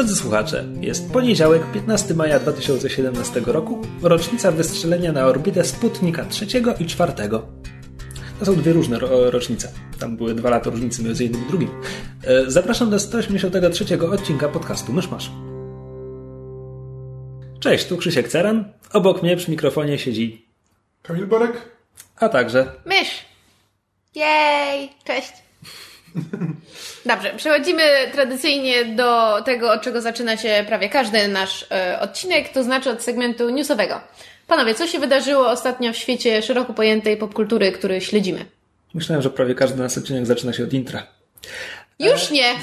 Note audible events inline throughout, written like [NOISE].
Drodzy słuchacze, jest poniedziałek, 15 maja 2017 roku, rocznica wystrzelenia na orbitę Sputnika III i IV. To są dwie różne ro rocznice. Tam były dwa lata różnicy między jednym i drugim. E, zapraszam do 183 odcinka podcastu Myszmasz. Cześć, tu Krzysiek Ceran. Obok mnie przy mikrofonie siedzi Kamil Borek? A także Mysz! Jej! Cześć! Dobrze, przechodzimy tradycyjnie do tego, od czego zaczyna się prawie każdy nasz e, odcinek, to znaczy od segmentu newsowego. Panowie, co się wydarzyło ostatnio w świecie szeroko pojętej popkultury, który śledzimy? Myślałem, że prawie każdy nasz odcinek zaczyna się od intra. Już nie!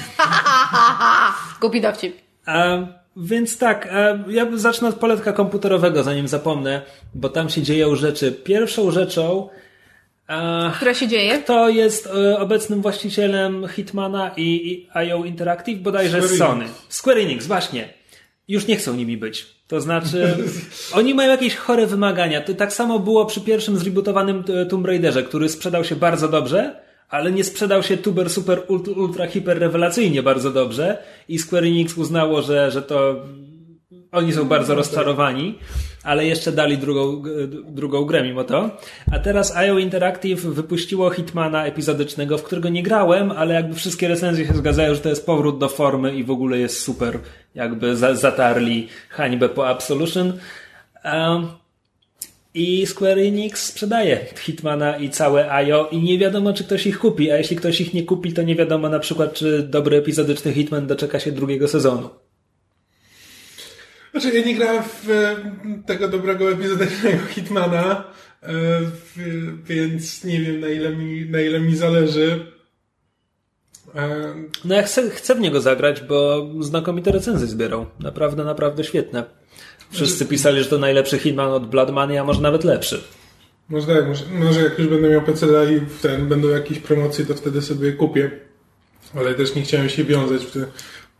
Głupi dowcip. A, więc tak, a ja zacznę od poletka komputerowego, zanim zapomnę, bo tam się dzieją rzeczy. Pierwszą rzeczą, Która się dzieje? kto jest e, obecnym właścicielem Hitmana i, i IO Interactive, bodajże Square Sony. Enix. Square Enix, właśnie. Już nie chcą nimi być. To znaczy, [LAUGHS] oni mają jakieś chore wymagania. To tak samo było przy pierwszym zrebootowanym e, Tomb Raiderze, który sprzedał się bardzo dobrze, ale nie sprzedał się tuber super ultra, ultra hiper rewelacyjnie bardzo dobrze i Square Enix uznało, że, że to oni są bardzo rozczarowani, ale jeszcze dali drugą, drugą grę mimo to. A teraz IO Interactive wypuściło Hitmana epizodycznego, w którego nie grałem, ale jakby wszystkie recenzje się zgadzają, że to jest powrót do formy i w ogóle jest super. Jakby za, zatarli hańbę po Absolution. Um, i Square Enix sprzedaje Hitmana i całe IO i nie wiadomo, czy ktoś ich kupi, a jeśli ktoś ich nie kupi, to nie wiadomo na przykład, czy dobry epizodyczny Hitman doczeka się drugiego sezonu. Znaczy, ja nie grałem w e, tego dobrego epizodycznego Hitmana, e, więc nie wiem na ile mi, na ile mi zależy. E, No ja chcę, chcę w niego zagrać, bo znakomite recenzje zbierał. Naprawdę, naprawdę świetne. Wszyscy pisali, że to najlepszy Hitman od Blood Money, a może nawet lepszy. Może tak, może, może jak już będę miał PC i ten, będą jakieś promocje, to wtedy sobie kupię. Ale też nie chciałem się wiązać w te,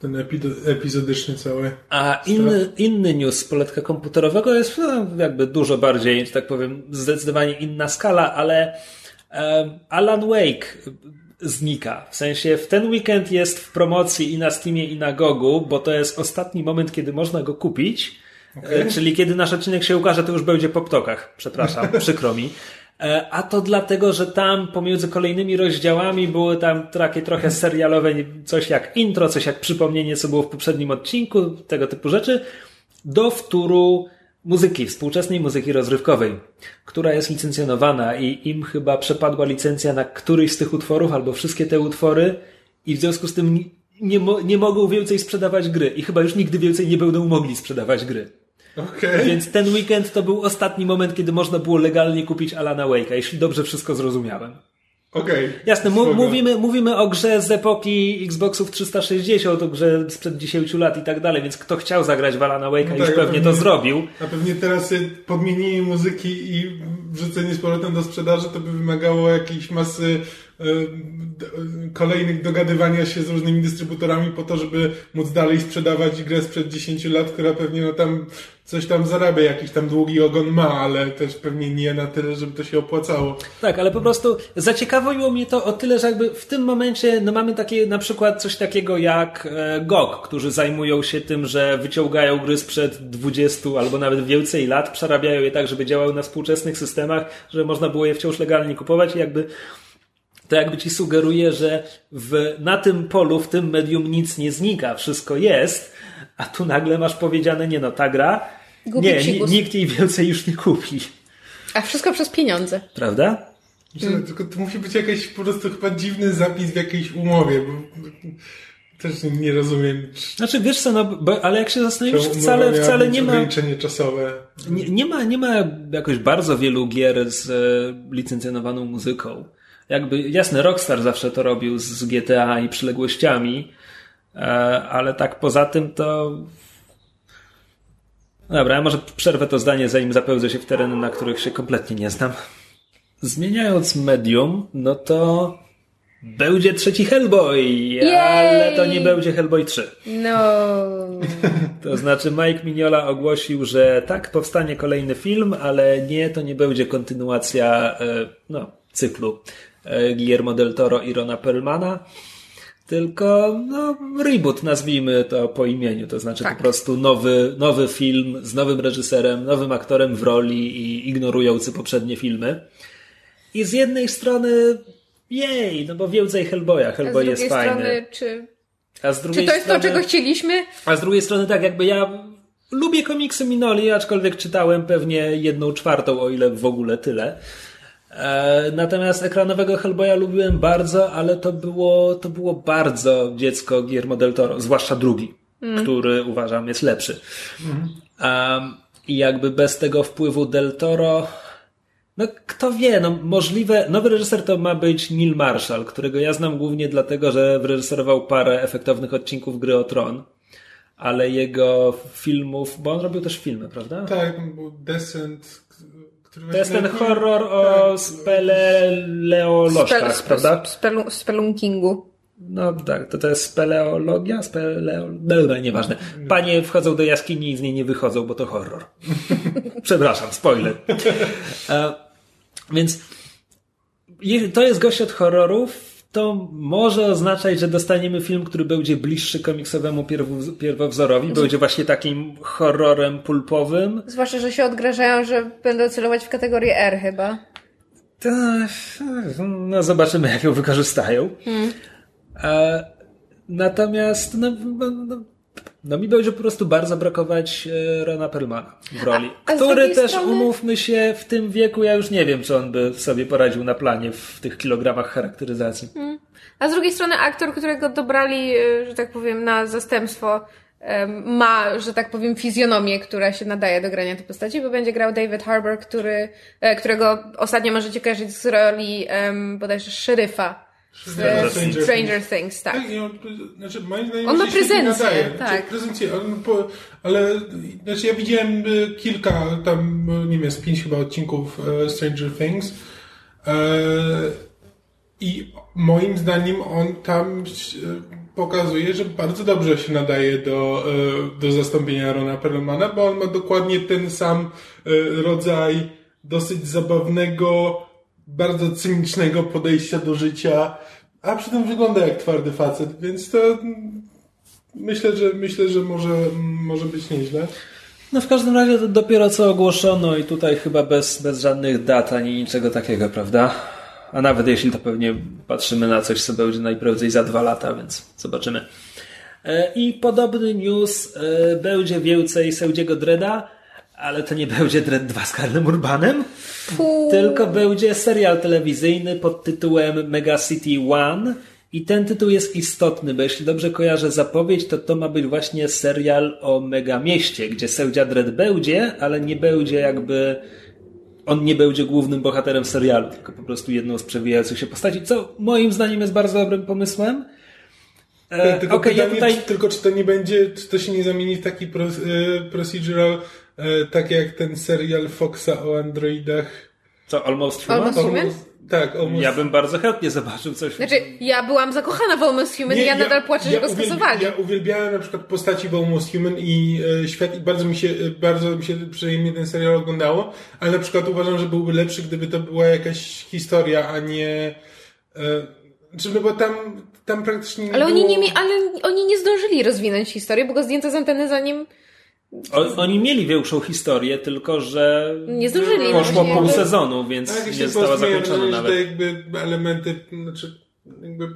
ten epi- epizodyczny cały. A inny, inny news z poletka komputerowego jest no, jakby dużo bardziej, że tak powiem, zdecydowanie inna skala, ale em, Alan Wake znika. W sensie w ten weekend jest w promocji i na Steamie i na Gogu, bo to jest ostatni moment, kiedy można go kupić. E, Czyli kiedy nasz odcinek się ukaże, to już będzie po ptokach. Przepraszam, [LAUGHS] przykro mi. E, A to dlatego, że tam pomiędzy kolejnymi rozdziałami były tam takie trochę serialowe, coś jak intro, coś jak przypomnienie, co było w poprzednim odcinku, tego typu rzeczy, do wtóru muzyki, współczesnej muzyki rozrywkowej, która jest licencjonowana i im chyba przepadła licencja na któryś z tych utworów, albo wszystkie te utwory i w związku z tym ni- nie, mo- nie mogą więcej sprzedawać gry i chyba już nigdy więcej nie będą mogli sprzedawać gry. Okej. Więc ten weekend to był ostatni moment, kiedy można było legalnie kupić Alana Wake'a, jeśli dobrze wszystko zrozumiałem. Okej. Jasne, mu- Spoko. mówimy, mówimy o grze z epoki Xboxów 360, o grze sprzed 10 lat i tak dalej, więc kto chciał zagrać w Alana Wake'a No już tak, pewnie to pewnie- zrobił. A pewnie teraz podmienienie muzyki i wrzucenie z powrotem do sprzedaży to by wymagało jakiejś masy kolejnych dogadywania się z różnymi dystrybutorami po to, żeby móc dalej sprzedawać grę sprzed 10 lat, która pewnie no tam coś tam zarabia, jakiś tam długi ogon ma, ale też pewnie nie na tyle, żeby to się opłacało. Tak, ale po prostu zaciekawiło mnie to o tyle, że jakby w tym momencie no mamy takie na przykład coś takiego jak e, GOG, którzy zajmują się tym, że wyciągają gry sprzed 20 albo nawet więcej lat, przerabiają je tak, żeby działały na współczesnych systemach, że można było je wciąż legalnie kupować i jakby to jakby ci sugeruje, że w, na tym polu, w tym medium nic nie znika, wszystko jest, a tu nagle masz powiedziane, nie no, ta gra, Głupi nie, psikus. nikt jej więcej już nie kupi. A wszystko przez pieniądze. Prawda? Że, Tylko to musi być jakiś po prostu chyba dziwny zapis w jakiejś umowie, bo też nie rozumiem. czy- Znaczy, wiesz co, no, bo, ale jak się zastanowisz, wcale, wcale nie ma, ograniczenie czasowe. nie, nie ma, nie ma jakoś bardzo wielu gier z e, licencjonowaną muzyką. Jakby, jasne, Rockstar zawsze to robił z, GTA i przyległościami, e, ale tak poza tym to Dobra, ja może przerwę to zdanie, zanim zapełdzę się w tereny, na których się kompletnie nie znam. Zmieniając medium, no to będzie trzeci Hellboy, Jej! ale to nie będzie Hellboy 3. No. [LAUGHS] To znaczy Mike Mignola ogłosił, że tak, powstanie kolejny film, ale nie, to nie będzie kontynuacja e, no, cyklu Guillermo del Toro i Rona Perlmana, tylko no, reboot, nazwijmy to po imieniu, to znaczy Tak. po prostu nowy, nowy film z nowym reżyserem, nowym aktorem w roli i ignorujący poprzednie filmy. I z jednej strony jej, no bo więcej Hellboya, A z Hellboy jest fajny. strony, czy, A z czy drugiej to jest to, strony... czego chcieliśmy? A z drugiej strony tak, jakby ja lubię komiksy Minoli, aczkolwiek czytałem pewnie jedną czwartą, o ile w ogóle tyle. E, natomiast ekranowego Hellboya lubiłem bardzo, ale to było, to było bardzo dziecko Guillermo del Toro, zwłaszcza drugi, który uważam jest lepszy. Um, I jakby bez tego wpływu del Toro, no kto wie, no możliwe, nowy reżyser to ma być Neil Marshall, którego ja znam głównie dlatego, że wyreżyserował parę efektownych odcinków Gry o Tron, ale jego filmów, bo on robił też filmy, prawda? Tak, był Descent, To jest ten horror o tak, speleolożkach, Spel- prawda? spelu- spelunkingu. No tak, to to jest speleologia? Speleo... Dobra, nieważne. Panie wchodzą do jaskini i z niej nie wychodzą, bo to horror. [LAUGHS] Przepraszam, spoiler. E, więc to jest gość od horrorów, to może oznaczać, że dostaniemy film, który będzie bliższy komiksowemu pierw- pierwowzorowi, będzie właśnie takim horrorem pulpowym. Zwłaszcza, że się odgrażają, że będą celować w kategorię R chyba. Tak, no zobaczymy, jak ją wykorzystają. E, natomiast, no, no, no, mi będzie po prostu bardzo brakować e, Rona Perlmana w roli, A- a który też, strony- umówmy się, w tym wieku ja już nie wiem, czy on by sobie poradził na planie w tych kilogramach charakteryzacji. A z drugiej strony aktor, którego dobrali, e, że tak powiem, na zastępstwo, em, ma, że tak powiem, fizjonomię, która się nadaje do grania tej postaci, bo będzie grał David Harbour, który, e, którego ostatnio możecie kojarzyć z roli um, bodajże szeryfa Stranger Stranger, Stranger Things, tak. Tak, znaczy, moim zdaniem On ma prezencję, nadaje. tak. Znaczy, prezencję, on po, ale znaczy ja widziałem y, kilka, tam y, nie wiem, z pięć chyba odcinków e, Stranger Things e, i moim zdaniem on tam pokazuje, że bardzo dobrze się nadaje do, do zastąpienia Rona Perlmana, bo on ma dokładnie ten sam rodzaj dosyć zabawnego, bardzo cynicznego podejścia do życia, a przy tym wygląda jak twardy facet, więc to myślę, że myślę, że może, może być nieźle. No w każdym razie to dopiero co ogłoszono i tutaj chyba bez, bez żadnych dat ani niczego takiego, prawda? A nawet jeśli to pewnie patrzymy na coś, co będzie najprędzej za dwa lata, więc zobaczymy. E, I podobny news e, będzie więcej Sędziego Dreda, ale to nie będzie Dredd 2 z Karlem Urbanem, Fu. tylko będzie serial telewizyjny pod tytułem Mega City One. I ten tytuł jest istotny, bo jeśli dobrze kojarzę zapowiedź, to to ma być właśnie serial o mega mieście, gdzie sędzia Dredd będzie, ale nie będzie jakby on nie będzie głównym bohaterem serialu, tylko po prostu jedną z przewijających się postaci, co moim zdaniem jest bardzo dobrym pomysłem. E, tylko, ja pytanie, tutaj... czy, tylko czy to nie będzie, czy to się nie zamieni w taki pro, e, procedural, tak jak ten serial Foxa o androidach? Co, Almost Human? Almost Human? Tak, almost. Ja bym bardzo chętnie zobaczył coś. Znaczy, ja byłam zakochana w Almost Human i ja nadal płaczę, że go uwielbi- skasowali. Ja uwielbiałem na przykład postaci w Almost Human i e, świat i bardzo mi się, e, bardzo mi się przyjemnie ten serial oglądało, ale na przykład uważam, że byłby lepszy, gdyby to była jakaś historia, a nie... E, czy, no bo tam, tam praktycznie nie Ale oni było... nie, mi- ale oni nie zdążyli rozwinąć historii, bo go zdjęto z anteny zanim oni mieli większą historię, tylko że Nie zdążyli, poszło właśnie. pół sezonu, A więc jakieś nie została zakończona że nawet. te jakby elementy, znaczy jakby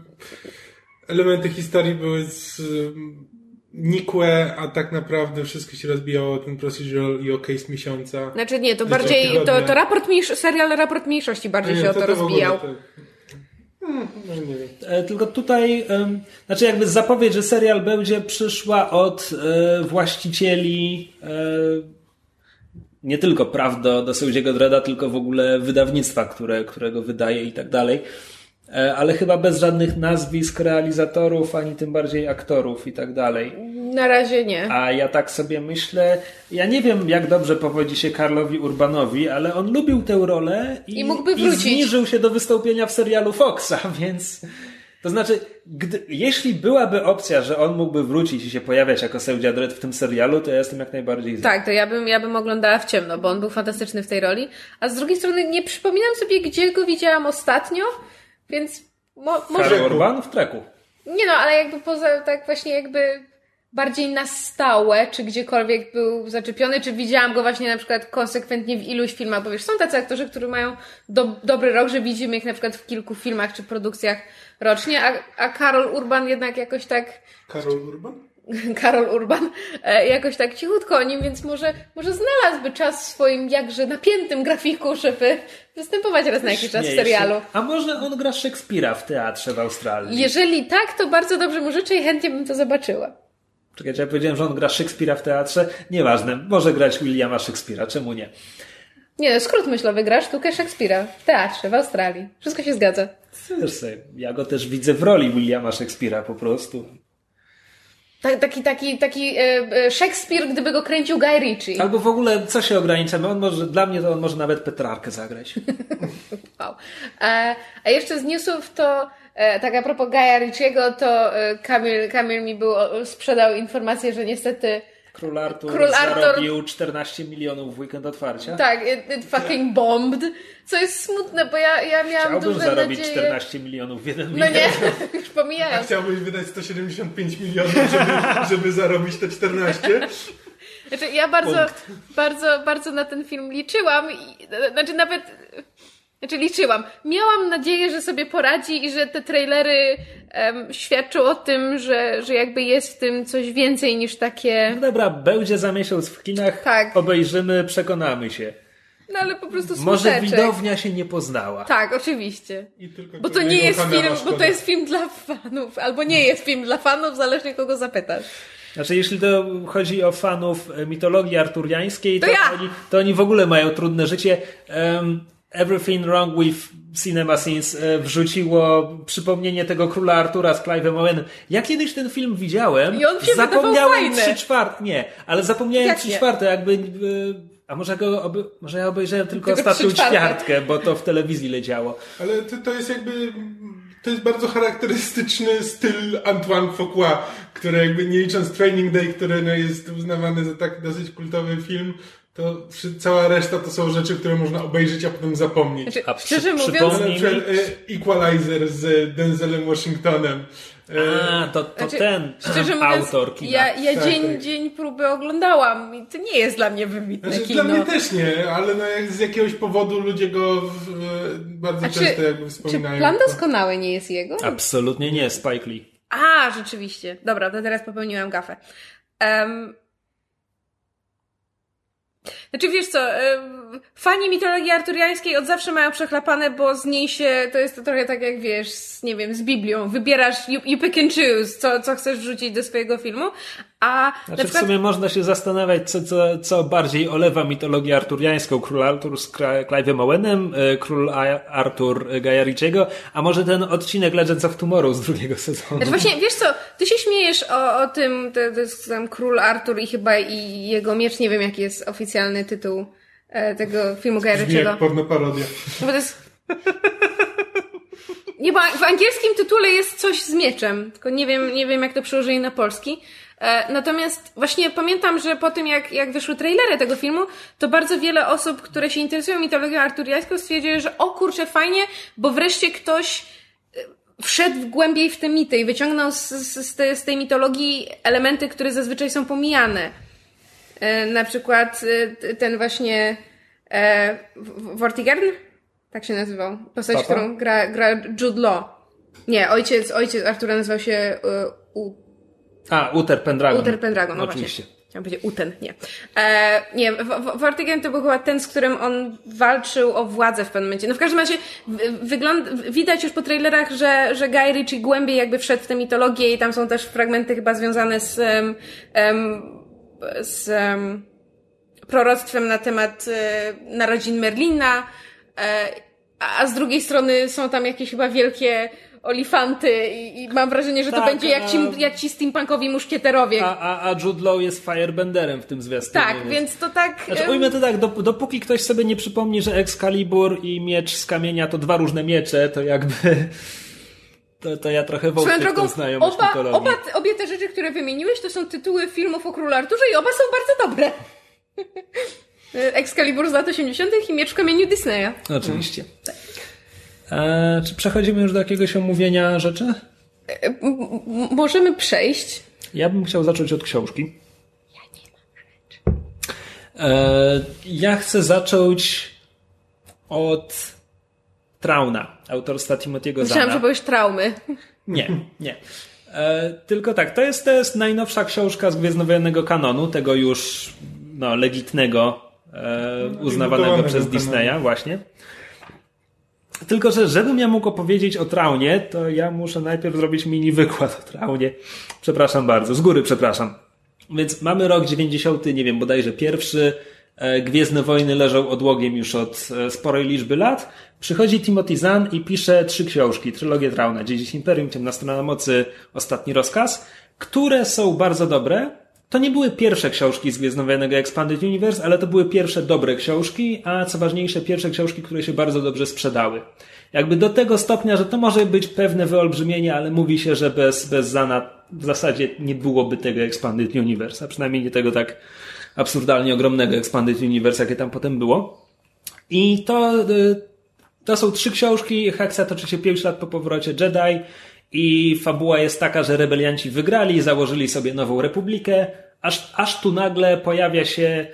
elementy historii były z, um, nikłe, a tak naprawdę wszystko się rozbijało o ten procedural i o case miesiąca. Znaczy nie, to bardziej, to, to raport mniejsz, serial raport mniejszości bardziej się o to, ogóle rozbijał. Hmm, nie wiem. E, Tylko tutaj, znaczy jakby zapowiedź, że serial będzie przyszła od e, właścicieli e, nie tylko praw do, do Sędziego Dreda, tylko w ogóle wydawnictwa, które, którego wydaje i tak dalej. Ale chyba bez żadnych nazwisk realizatorów, ani tym bardziej aktorów i tak dalej. Na razie nie. A ja tak sobie myślę, ja nie wiem jak dobrze powodzi się Karlowi Urbanowi, ale on lubił tę rolę i, I mógłby i wrócić. zniżył się do wystąpienia w serialu Foxa, [LAUGHS] więc to znaczy, gdy, jeśli byłaby opcja, że on mógłby wrócić i się pojawiać jako Seudzia Dredd w tym serialu, to ja jestem jak najbardziej za. Tak, to ja bym, ja bym oglądała w ciemno, bo on był fantastyczny w tej roli. A z drugiej strony nie przypominam sobie, gdzie go widziałam ostatnio, więc mo, może... Karol Urban w treku. Nie no, ale jakby poza, tak właśnie jakby bardziej na stałe, czy gdziekolwiek był zaczepiony, czy widziałam go właśnie na przykład konsekwentnie w iluś filmach, bo wiesz, są tacy aktorzy, którzy mają do, dobry rok, że widzimy ich na przykład w kilku filmach czy produkcjach rocznie, a, a Karol Urban jednak jakoś tak Karol Urban? [LAUGHS] Karol Urban, e, jakoś tak cichutko o nim, więc może, może znalazłby czas w swoim jakże napiętym grafiku, żeby występować raz na jakiś czas w serialu. A może on gra Szekspira w teatrze w Australii? Jeżeli tak, to bardzo dobrze mu życzę i chętnie bym to zobaczyła. Czekajcie, ja powiedziałem, że on gra Szekspira w teatrze. Nieważne, może grać Williama Szekspira, czemu nie? Nie, skrót myślowy, gra sztukę Szekspira w teatrze w Australii. Wszystko się zgadza. Wiesz sobie, ja go też widzę w roli Williama Szekspira po prostu. Ta, taki, taki, taki e, e, Szekspir, gdyby go kręcił Guy Ritchie. Albo w ogóle, co się ograniczamy? On może, dla mnie to on może nawet Petrarkę zagrać. [LAUGHS] Wow. E, a jeszcze z newsów to, tak a propos Guya Ritchiego, to e, Kamil, Kamil mi był, sprzedał informację, że niestety Król Artur Król Artur- zarobił 14 milionów w weekend otwarcia. tak, it, it fucking bombed, co jest smutne, bo ja, ja miałam Chciałbym duże zarobić nadzieje... 14 milionów w jeden No nie, [LAUGHS] już A pomijając. chciałbyś wydać 175 milionów, żeby, [LAUGHS] żeby zarobić te 14? Znaczy, ja bardzo, Punkt. bardzo, bardzo na ten film liczyłam. I, znaczy, nawet. Znaczy, liczyłam. Miałam nadzieję, że sobie poradzi i że te trailery em, świadczą o tym, że, że jakby jest w tym coś więcej niż takie. No dobra, będzie za miesiąc w kinach, Tak. obejrzymy, przekonamy się. No ale po prostu Może smuteczek. widownia się nie poznała. Tak, oczywiście. I tylko Bo to nie jest film, bo to jest film dla fanów, albo nie jest film dla fanów, zależnie kogo zapytasz. Znaczy, jeśli to chodzi o fanów mitologii arturiańskiej, to, To ja! oni, to oni w ogóle mają trudne życie. Um, Everything Wrong with Cinema Scenes e, wrzuciło przypomnienie tego króla Artura z Clive'em Owenem. Ja kiedyś ten film widziałem, I on się zapomniałem trzy czwarte, nie, ale zapomniałem Jak trzy nie? czwarte, jakby, e, a może, go, oby, może ja obejrzałem tylko, Tylko ostatnią ćwiartkę, bo to w telewizji leciało. Ale to, to jest jakby. To jest bardzo charakterystyczny styl Antoine Fuqua, który jakby nie licząc Training Day, który no jest uznawany za tak dosyć kultowy film, to cała reszta to są rzeczy, które można obejrzeć, a potem zapomnieć. Znaczy, A przy- szczerze mówiąc, przypomnij- Na przykład e, Equalizer z Denzelem Washingtonem. E, A, to, to Znaczy, ten szczerze mówiąc, autor kina. ja, ja Tak, dzień, tak. dzień próby oglądałam i to nie jest dla mnie wybitne Znaczy, kino. dla mnie też nie, ale no jak z jakiegoś powodu ludzie go w, e, bardzo A czy, często jakby czy wspominają. plan to- doskonały nie jest jego? Absolutnie nie, Spike Lee. A, rzeczywiście. Dobra, to teraz popełniłam gafę. Um, znaczy wiesz co, fani mitologii arturiańskiej od zawsze mają przechlapane, bo z niej się, to jest to trochę tak jak wiesz, z, nie wiem, z Biblią. Wybierasz, you, you pick and choose, co, co chcesz wrzucić do swojego filmu, a Znaczy na w przykład... sumie można się zastanawiać, co, co, co bardziej olewa mitologię arturiańską. Król Artur z Clive'em Owenem, e, król Artur Gaja Ritchiego, a może ten odcinek Legends of Tomorrow z drugiego sezonu. Znaczy właśnie, wiesz co, ty się śmiejesz o, o tym, to, to jest tam Król Artur i chyba i jego miecz, nie wiem jaki jest oficjalny tytuł tego filmu Guy Ritchiego. jak pornoparodia. No bo to jest... Nie, bo w angielskim tytule jest coś z mieczem, tylko nie wiem, nie wiem jak to przełożyli na polski. E, natomiast właśnie pamiętam, że po tym jak, jak wyszły trailery tego filmu, to bardzo wiele osób, które się interesują mitologią arturiańską stwierdziły, że o kurczę, fajnie, bo wreszcie ktoś e, wszedł głębiej w te mity i wyciągnął z, z, z, tej, z tej mitologii elementy, które zazwyczaj są pomijane. E, na przykład e, ten właśnie e, Vortigern? Tak się nazywał. Postać, Papa? którą gra, gra Jude Law. Nie, ojciec, ojciec Artura nazywał się e, U, A, Uther Pendragon. Uther Pendragon, no Oczywiście. właśnie. Chciałam powiedzieć Uten, nie. E, nie, Vortigern to był chyba ten, z którym on walczył o władzę w pewnym momencie. No w każdym razie wygląd, widać już po trailerach, że, że Guy Ritchie głębiej jakby wszedł w tę mitologię i tam są też fragmenty chyba związane z, em, em, z em, proroctwem na temat e, narodzin Merlina, e, a z drugiej strony są tam jakieś chyba wielkie olifanty i, i mam wrażenie, że to Tak, będzie jak ci, jak ci steampunkowi muszkieterowie. A, a, a Jude Law jest Firebenderem w tym zwiastunie. tak, więc to tak... Znaczy, ujmę to tak, dop- dopóki ktoś sobie nie przypomni, że Excalibur i miecz z kamienia to dwa różne miecze, to jakby... To, to ja trochę wątpię w drogą, tą znajomość oba, mitologii. oba, obie te rzeczy, które wymieniłeś, to są tytuły filmów o Królu Arturze i oba są bardzo dobre. [LAUGHS] Excalibur z lat 80. i Miecz w kamieniu Disneya. Oczywiście. E, czy przechodzimy już do jakiegoś omówienia rzeczy? M- m- możemy przejść. Ja bym chciał zacząć od książki. E, ja chcę zacząć od Trauna, autorstwa Timothy'ego Myślałam, Zana. że byłeś traumy. Nie, nie. E, tylko tak, to jest, to jest najnowsza książka z Gwiezdnowojennego kanonu, tego już no, legitnego, e, uznawanego Limitowanego przez kanonu. Disneya, właśnie. Tylko, że żebym ja mógł opowiedzieć o Traunie, to ja muszę najpierw zrobić mini wykład o Traunie. Przepraszam bardzo, z góry przepraszam. Więc mamy rok 90, nie wiem, bodajże pierwszy. E, Gwiezdne wojny leżą odłogiem już od e, sporej liczby lat. Przychodzi Timothy Zahn i pisze trzy książki, trylogię Trauna, Dziedzic Imperium, Ciemna Strona Mocy, Ostatni Rozkaz, które są bardzo dobre. To nie były pierwsze książki z Gwiezdnowojennego Expanded Universe, ale to były pierwsze dobre książki, a co ważniejsze, pierwsze książki, które się bardzo dobrze sprzedały. Jakby do tego stopnia, że to może być pewne wyolbrzymienie, ale mówi się, że bez, bez Zana w zasadzie nie byłoby tego Expanded Universe, a przynajmniej nie tego tak absurdalnie ogromnego Expanded Universe, jakie tam potem było. I to, y, to są trzy książki. Hexa toczy się 5 lat po powrocie Jedi. I fabuła jest taka, że rebelianci wygrali, założyli sobie nową republikę, aż, aż tu nagle pojawia się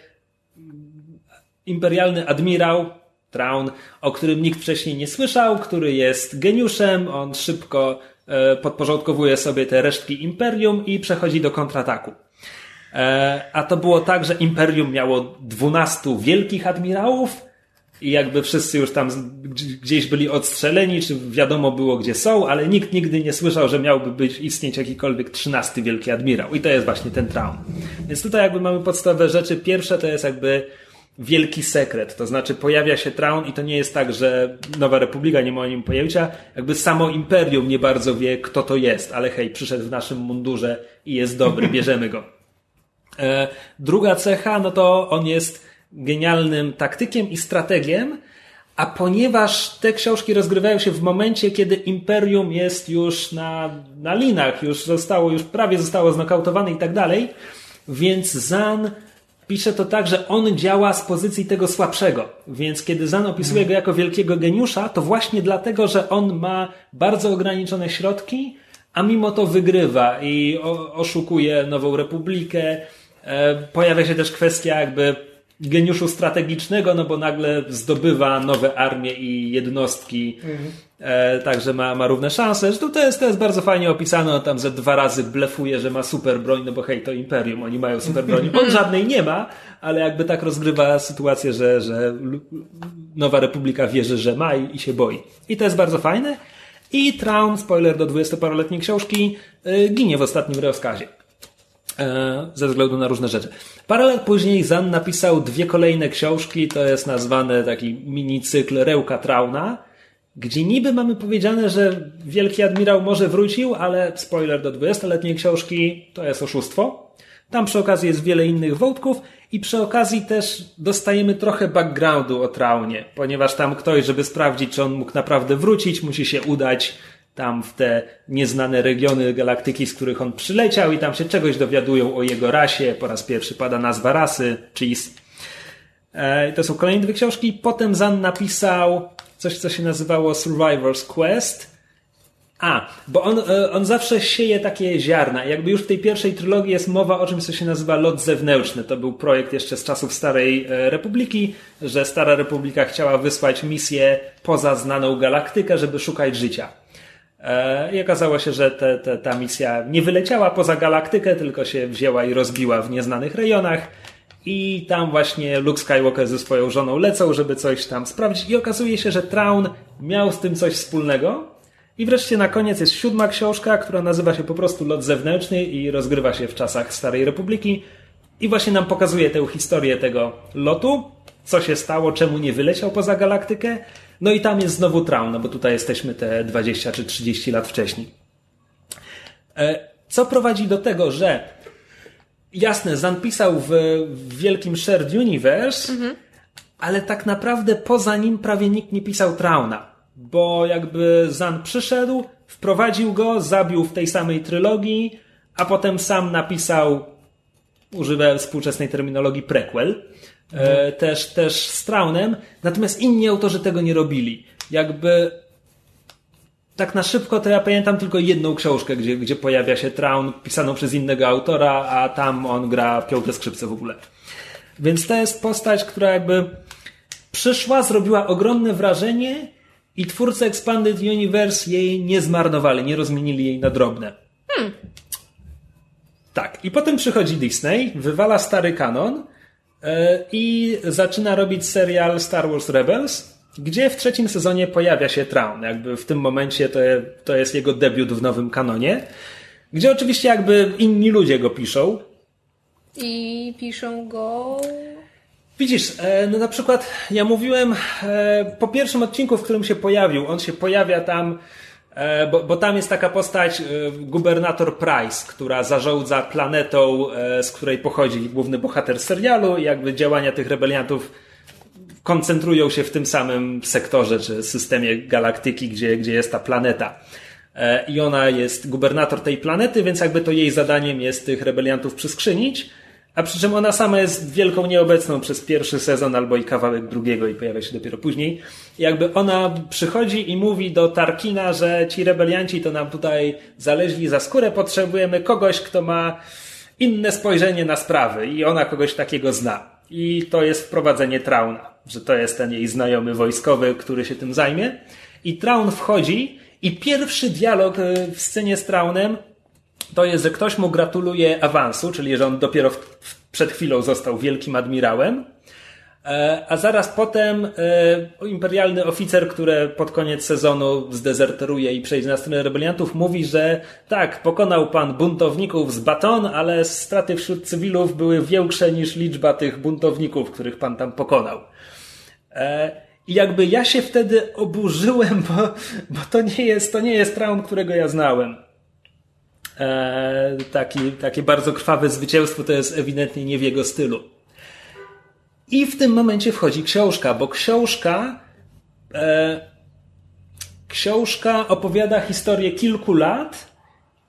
imperialny admirał Traun, o którym nikt wcześniej nie słyszał, który jest geniuszem, on szybko e, podporządkowuje sobie te resztki imperium i przechodzi do kontrataku. E, a to było tak, że imperium miało 12 wielkich admirałów i jakby wszyscy już tam gdzieś byli odstrzeleni, czy wiadomo było gdzie są, ale nikt nigdy nie słyszał, że miałby być istnieć jakikolwiek 13 wielki admirał. I to jest właśnie ten Traun. Więc tutaj jakby mamy podstawowe rzeczy. Pierwsze to jest jakby wielki sekret. To znaczy pojawia się Traun i to nie jest tak, że Nowa Republika nie ma o nim pojęcia. Jakby samo Imperium nie bardzo wie, kto to jest, ale hej, przyszedł w naszym mundurze i jest dobry, bierzemy go. E, Druga cecha, no to on jest genialnym taktykiem i strategiem, a ponieważ te książki rozgrywają się w momencie, kiedy Imperium jest już na, na linach, już zostało, już prawie zostało znokautowane i tak dalej, więc Zan pisze to tak, że on działa z pozycji tego słabszego. Więc kiedy Zan opisuje go jako wielkiego geniusza, to właśnie dlatego, że on ma bardzo ograniczone środki, a mimo to wygrywa i oszukuje Nową Republikę. E, pojawia się też kwestia jakby geniuszu strategicznego, no bo nagle zdobywa nowe armie i jednostki, e, także ma, ma równe szanse. Zresztą to jest, to jest bardzo fajnie opisane, on tam ze dwa razy blefuje, że ma super broń, no bo hej, to Imperium, oni mają super broń. [LAUGHS] On żadnej nie ma, ale jakby tak rozgrywa sytuację, że, że Nowa Republika wierzy, że ma i, i się boi. I to jest bardzo fajne. I Traun, spoiler do 20-paroletniej książki, y, ginie w ostatnim rozkazie. E, ze względu na różne rzeczy. Parę lat później Zan napisał dwie kolejne książki, to jest nazwane taki mini cykl Rełka Trauna, gdzie niby mamy powiedziane, że wielki admirał może wrócił, ale spoiler do 20-letniej książki to jest oszustwo. Tam przy okazji jest wiele innych wątków i przy okazji też dostajemy trochę backgroundu o Traunie, ponieważ tam ktoś, żeby sprawdzić, czy on mógł naprawdę wrócić, musi się udać tam w te nieznane regiony galaktyki, z których on przyleciał i tam się czegoś dowiadują o jego rasie. Po raz pierwszy pada nazwa rasy, Cheese. To są kolejne dwie książki. Potem Zan napisał coś, co się nazywało Survivor's Quest. A, bo on, e, on zawsze sieje takie ziarna. Jakby już w tej pierwszej trylogii jest mowa o czymś, co się nazywa lot zewnętrzny. To był projekt jeszcze z czasów Starej e, Republiki, że Stara Republika chciała wysłać misję poza znaną galaktykę, żeby szukać życia. E, I okazało się, że te, te, ta misja nie wyleciała poza galaktykę, tylko się wzięła i rozbiła w nieznanych rejonach. I tam właśnie Luke Skywalker ze swoją żoną lecą, żeby coś tam sprawdzić. I okazuje się, że Traun miał z tym coś wspólnego. I wreszcie na koniec jest siódma książka, która nazywa się po prostu Lot Zewnętrzny i rozgrywa się w czasach Starej Republiki. I właśnie nam pokazuje tę historię tego lotu. co się stało, czemu nie wyleciał poza galaktykę. No i tam jest znowu Traun, no bo tutaj jesteśmy te 20 czy 30 lat wcześniej. E, co prowadzi do tego, że jasne, Zan pisał w, w wielkim Shared Universe, mhm. ale tak naprawdę poza nim prawie nikt nie pisał Trauna, bo jakby Zan przyszedł, wprowadził go, zabił w tej samej trylogii, a potem sam napisał, używając współczesnej terminologii, prequel. E, też, też z Traunem, natomiast inni autorzy tego nie robili. Jakby tak na szybko to ja pamiętam tylko jedną książkę, gdzie, gdzie pojawia się Traun pisaną przez innego autora, a tam on gra piąte skrzypce w ogóle. Więc to jest postać, która jakby przyszła, zrobiła ogromne wrażenie i twórcy Expanded Universe jej nie zmarnowali, nie rozmienili jej na drobne. Hmm. Tak, i potem przychodzi Disney, wywala stary kanon i zaczyna robić serial Star Wars Rebels, gdzie w trzecim sezonie pojawia się Traun. Jakby w tym momencie to, to jest jego debiut w nowym kanonie, gdzie oczywiście jakby inni ludzie go piszą. I piszą go... Widzisz, e, no na przykład ja mówiłem e, po pierwszym odcinku, w którym się pojawił, on się pojawia tam, e, bo, bo tam jest taka postać gubernator Price, która zarządza planetą, z której pochodzi główny bohater serialu i jakby działania tych rebeliantów koncentrują się w tym samym sektorze czy systemie galaktyki, gdzie, gdzie jest ta planeta. E, I ona jest gubernator tej planety, więc jakby to jej zadaniem jest tych rebeliantów przyskrzynić. A przy czym ona sama jest wielką nieobecną przez pierwszy sezon albo i kawałek drugiego i pojawia się dopiero później. Jakby ona przychodzi i mówi do Tarkina, że ci rebelianci to nam tutaj zaleźli za skórę, potrzebujemy kogoś, kto ma inne spojrzenie na sprawy i ona kogoś takiego zna. I to jest wprowadzenie Trauna, że to jest ten jej znajomy wojskowy, który się tym zajmie. I Traun wchodzi i pierwszy dialog e, w scenie z Traunem to jest, że ktoś mu gratuluje awansu, czyli że on dopiero w, przed chwilą został wielkim admirałem. E, a zaraz potem e, imperialny oficer, który pod koniec sezonu zdezerteruje i przejdzie na stronę rebeliantów, mówi, że tak, pokonał pan buntowników z Baton, ale straty wśród cywilów były większe niż liczba tych buntowników, których pan tam pokonał. E, I jakby ja się wtedy oburzyłem, bo, bo to nie jest, to nie jest traum, którego ja znałem. Taki, takie bardzo krwawe zwycięstwo to jest ewidentnie nie w jego stylu. I w tym momencie wchodzi książka, bo książka e, książka opowiada historię kilku lat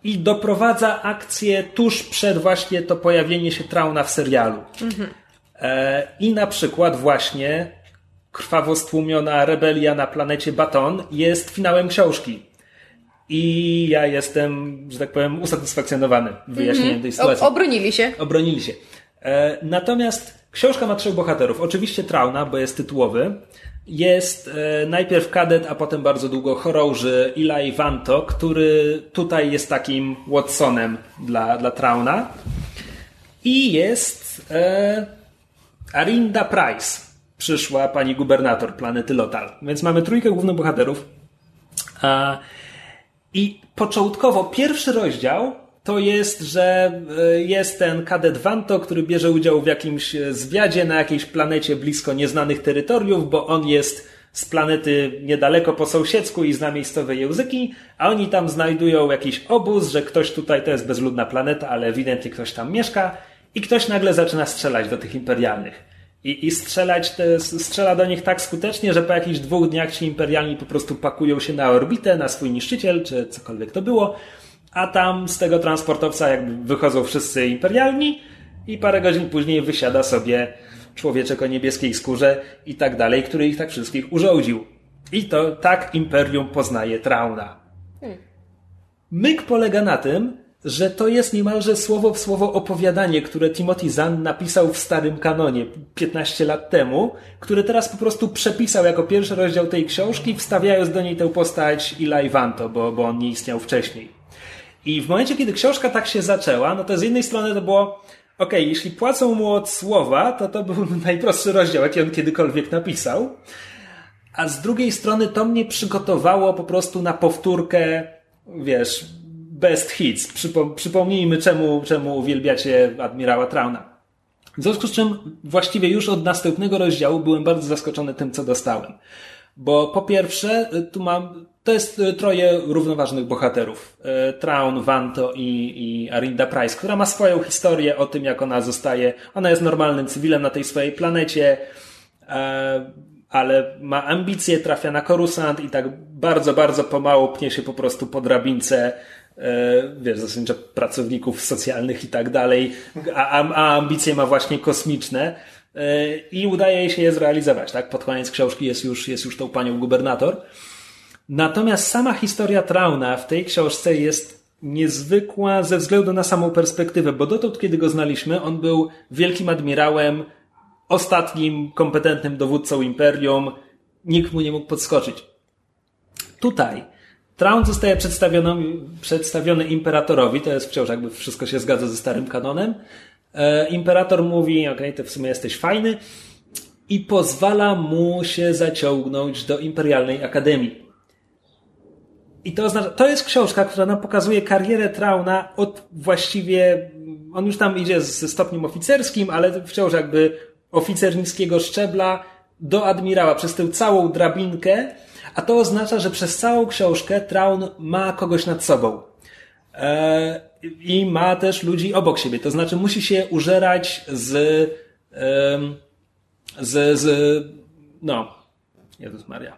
i doprowadza akcję tuż przed właśnie to pojawienie się Trauna w serialu. Mhm. E, I na przykład właśnie krwawo stłumiona rebelia na planecie Baton jest finałem książki. I ja jestem, że tak powiem, usatysfakcjonowany wyjaśnieniem mhm. tej sytuacji. O, obronili się. Obronili się. E, natomiast Książka ma trzech bohaterów. Oczywiście Trauna, bo jest tytułowy. Jest e, najpierw kadet, a potem bardzo długo chorąży Eli Vanto, który tutaj jest takim Watsonem dla, dla Trauna. I jest e, Arinda Price, przyszła pani gubernator planety Lotal. Więc mamy trójkę głównych bohaterów. E, I początkowo pierwszy rozdział to jest, że e, jest ten kadet Vanto, który bierze udział w jakimś e, zwiadzie na jakiejś planecie blisko nieznanych terytoriów, bo on jest z planety niedaleko po sąsiedzku i zna miejscowe języki, a oni tam znajdują jakiś obóz, że ktoś tutaj to jest bezludna planeta, ale ewidentnie ktoś tam mieszka i ktoś nagle zaczyna strzelać do tych imperialnych. I, i strzelać te, strzela do nich tak skutecznie, że po jakichś dwóch dniach ci imperialni po prostu pakują się na orbitę, na swój niszczyciel, czy cokolwiek to było a tam z tego transportowca jakby wychodzą wszyscy imperialni i parę godzin później wysiada sobie człowieczek o niebieskiej skórze i tak dalej, który ich tak wszystkich urządził. I to tak imperium poznaje Trauna. Hmm. Myk polega na tym, że to jest niemalże słowo w słowo opowiadanie, które Timothy Zahn napisał w starym kanonie 15 lat temu, które teraz po prostu przepisał jako pierwszy rozdział tej książki, wstawiając do niej tę postać Eli Vanto, bo, bo on nie istniał wcześniej. I w momencie, kiedy książka tak się zaczęła, no to z jednej strony to było, okay, jeśli płacą mu od słowa, to to był [LAUGHS] najprostszy rozdział, jaki on kiedykolwiek napisał. A z drugiej strony to mnie przygotowało po prostu na powtórkę, wiesz, best hits. Przypom- przypomnijmy, czemu, czemu uwielbiacie admirała Trauna. W związku z czym właściwie już od następnego rozdziału byłem bardzo zaskoczony tym, co dostałem. Bo po pierwsze, tu mam, to jest troje równoważnych bohaterów. Traun, Vanto i, i Arinda Price, która ma swoją historię o tym, jak ona zostaje, ona jest normalnym cywilem na tej swojej planecie, ale ma ambicje, trafia na korusant i tak bardzo, bardzo pomału pnie się po prostu po drabince E, wiesz, zasadniczo pracowników socjalnych i tak dalej, a, a ambicje ma właśnie kosmiczne e, i udaje się je zrealizować, tak? Pod koniec książki jest już, jest już tą panią gubernator. Natomiast sama historia Trauna w tej książce jest niezwykła ze względu na samą perspektywę, bo dotąd, kiedy go znaliśmy, on był wielkim admirałem, ostatnim kompetentnym dowódcą imperium, nikt mu nie mógł podskoczyć. Tutaj Traun zostaje przedstawiony, imperatorowi, to jest wciąż jakby wszystko się zgadza ze starym kanonem. E, imperator mówi, okej, okay, to w sumie jesteś fajny i pozwala mu się zaciągnąć do Imperialnej Akademii. I to oznacza, to jest książka, która nam pokazuje karierę Trauna od właściwie, on już tam idzie ze stopniem oficerskim, ale wciąż jakby oficer niskiego szczebla do admirała przez tę całą drabinkę, a to oznacza, że przez całą książkę Traun ma kogoś nad sobą. E, I ma też ludzi obok siebie. To znaczy musi się użerać z, z, z no, Jezus Maria,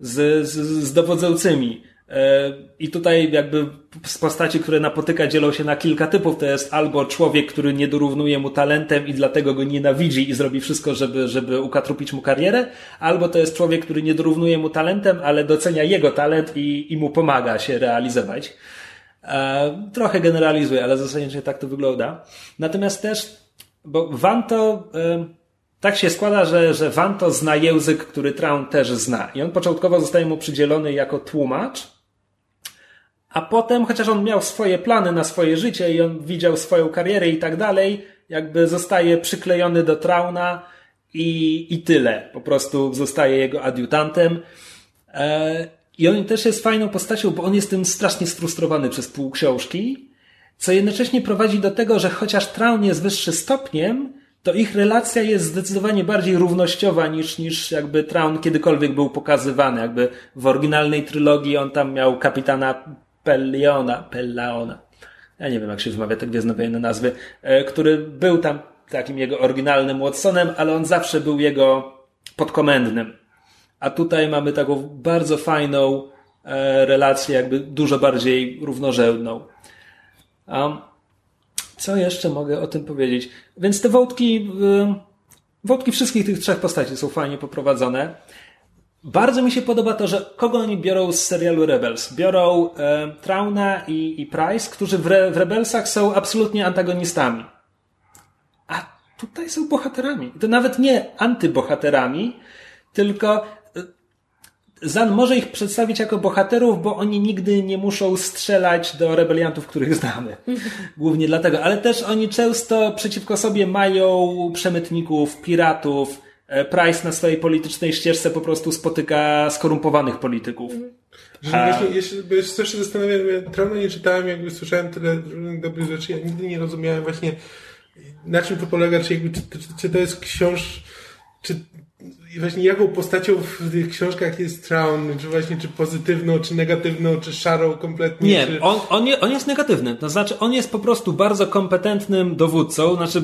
z, z, z dowodzącymi. E, I tutaj jakby z postaci, które napotyka, dzielą się na kilka typów. To jest albo człowiek, który nie dorównuje mu talentem i dlatego go nienawidzi i zrobi wszystko, żeby, żeby ukatrupić mu karierę, albo to jest człowiek, który nie dorównuje mu talentem, ale docenia jego talent i, i mu pomaga się realizować. E, trochę generalizuję, ale zasadniczo tak to wygląda. Natomiast też, bo Wanto, e, tak się składa, że, że Wanto zna język, który Traun też zna. I on początkowo zostaje mu przydzielony jako tłumacz, a potem, chociaż on miał swoje plany na swoje życie i on widział swoją karierę i tak dalej, jakby zostaje przyklejony do Trauna i, i tyle. Po prostu zostaje jego adiutantem. E, I on też jest fajną postacią, bo on jest tym strasznie sfrustrowany przez pół książki, co jednocześnie prowadzi do tego, że chociaż Traun jest wyższy stopniem, to ich relacja jest zdecydowanie bardziej równościowa niż, niż jakby Traun kiedykolwiek był pokazywany. Jakby w oryginalnej trylogii on tam miał kapitana Pelliona, Pellaona, ja nie wiem jak się wymawia te gwiezdnowojenne nazwy, e, który był tam takim jego oryginalnym Watsonem, ale on zawsze był jego podkomendnym. A tutaj mamy taką bardzo fajną e, relację, jakby dużo bardziej równorzędną. co jeszcze mogę o tym powiedzieć? Więc te wątki, wątki wszystkich tych trzech postaci są fajnie poprowadzone. Bardzo mi się podoba to, że kogo oni biorą z serialu Rebels. Biorą e, Trauna i, i Price, którzy w, Re, w Rebelsach są absolutnie antagonistami. A tutaj są bohaterami. To nawet nie antybohaterami, tylko e, Zan może ich przedstawić jako bohaterów, bo oni nigdy nie muszą strzelać do rebeliantów, których znamy. [LAUGHS] Głównie dlatego. Ale też oni często przeciwko sobie mają przemytników, piratów, Price na swojej politycznej ścieżce po prostu spotyka skorumpowanych polityków. Że A... właśnie, bo jeszcze też się zastanawiam, ja trudno nie czytałem, jakby słyszałem tyle różnych dobrych rzeczy, ja nigdy nie rozumiałem właśnie na czym to polega, czy, jakby, czy, czy, czy to jest książ, czy właśnie jaką postacią w tych książkach jest Traun, czy właśnie czy pozytywną, czy negatywną, czy szarą kompletnie. Nie, czy... on, on, je, on jest negatywny. To znaczy, on jest po prostu bardzo kompetentnym dowódcą, znaczy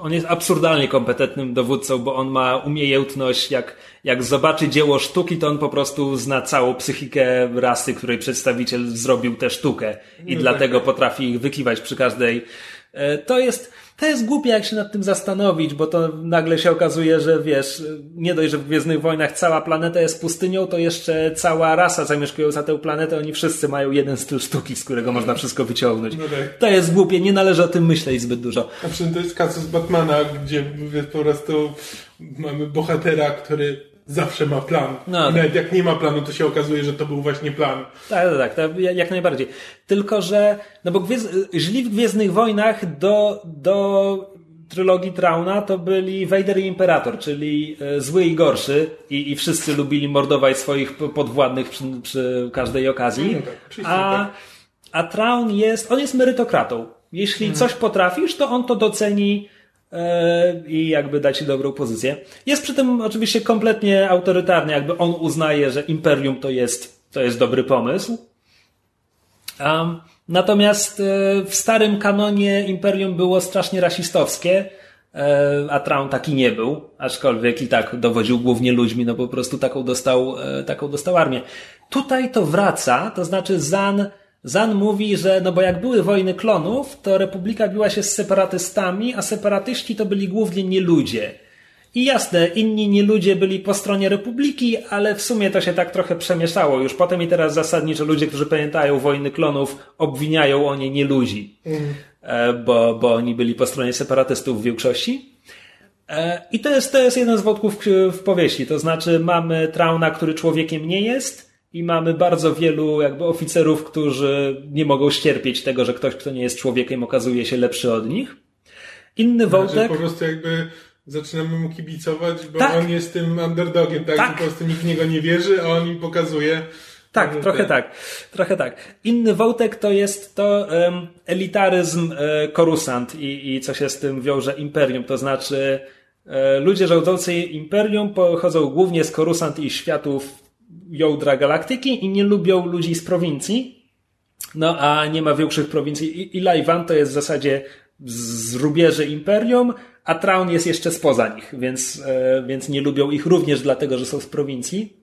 on jest absurdalnie kompetentnym dowódcą, bo on ma umiejętność, jak, jak zobaczy dzieło sztuki, to on po prostu zna całą psychikę rasy, której przedstawiciel zrobił tę sztukę i no dlatego tak. potrafi ich wykiwać przy każdej. E, to jest, to jest głupie, jak się nad tym zastanowić, bo to nagle się okazuje, że wiesz, nie dość, że w Gwiezdnych Wojnach cała planeta jest pustynią, to jeszcze cała rasa zamieszkująca tę planetę, oni wszyscy mają jeden styl sztuki, z którego można wszystko wyciągnąć. No tak. To jest głupie, nie należy o tym myśleć zbyt dużo. A przy tym to jest kasus Batmana, gdzie wiesz, po prostu mamy bohatera, który zawsze ma plan. No, Nawet jak nie ma planu, to się okazuje, że to był właśnie plan. Tak, tak, tak, jak najbardziej. Tylko, że, no bo gwiez, źli w Gwiezdnych Wojnach do, do trylogii Trauna to byli Vader i Imperator, czyli e, zły i gorszy i, i wszyscy lubili mordować swoich podwładnych przy, przy każdej okazji. No tak, a, tak. a Traun jest, on jest merytokratą. Jeśli mhm. coś potrafisz, to on to doceni i jakby dać dobrą pozycję. Jest przy tym oczywiście kompletnie autorytarny, jakby on uznaje, że imperium to jest, to jest dobry pomysł. Um, natomiast e, w starym kanonie imperium było strasznie rasistowskie, e, a Traun taki nie był, aczkolwiek i tak dowodził głównie ludźmi, no po prostu taką dostał, taką dostał armię. Tutaj to wraca, to znaczy Zan Zan mówi, że no bo jak były wojny klonów, to Republika biła się z separatystami, a separatyści to byli głównie nieludzie. I jasne, inni nieludzie byli po stronie Republiki, ale w sumie to się tak trochę przemieszało. Już potem i teraz zasadniczo ludzie, którzy pamiętają wojny klonów, obwiniają o nie nieludzi, mm. bo, bo oni byli po stronie separatystów w większości. E, I to jest, to jest jeden z wątków w powieści. To znaczy mamy Trauna, który człowiekiem nie jest, i mamy bardzo wielu jakby oficerów, którzy nie mogą ścierpieć tego, że ktoś, kto nie jest człowiekiem, okazuje się lepszy od nich. Inny wątek... Znaczy, po prostu jakby zaczynamy mu kibicować, bo tak. on jest tym underdogiem, tak? tak. po prostu nikt w niego nie wierzy, a on im pokazuje... Tak, trochę ten... tak. Trochę tak. Inny wątek to jest to um, elitaryzm e, korusant i, i co się z tym wiąże imperium, to znaczy e, ludzie rządzący imperium pochodzą głównie z korusant i światów jądra galaktyki i nie lubią ludzi z prowincji. No a nie ma większych prowincji. I Lajwan to jest w zasadzie z rubieży imperium, a Traun jest jeszcze spoza nich, więc, e, więc nie lubią ich również dlatego, że są z prowincji.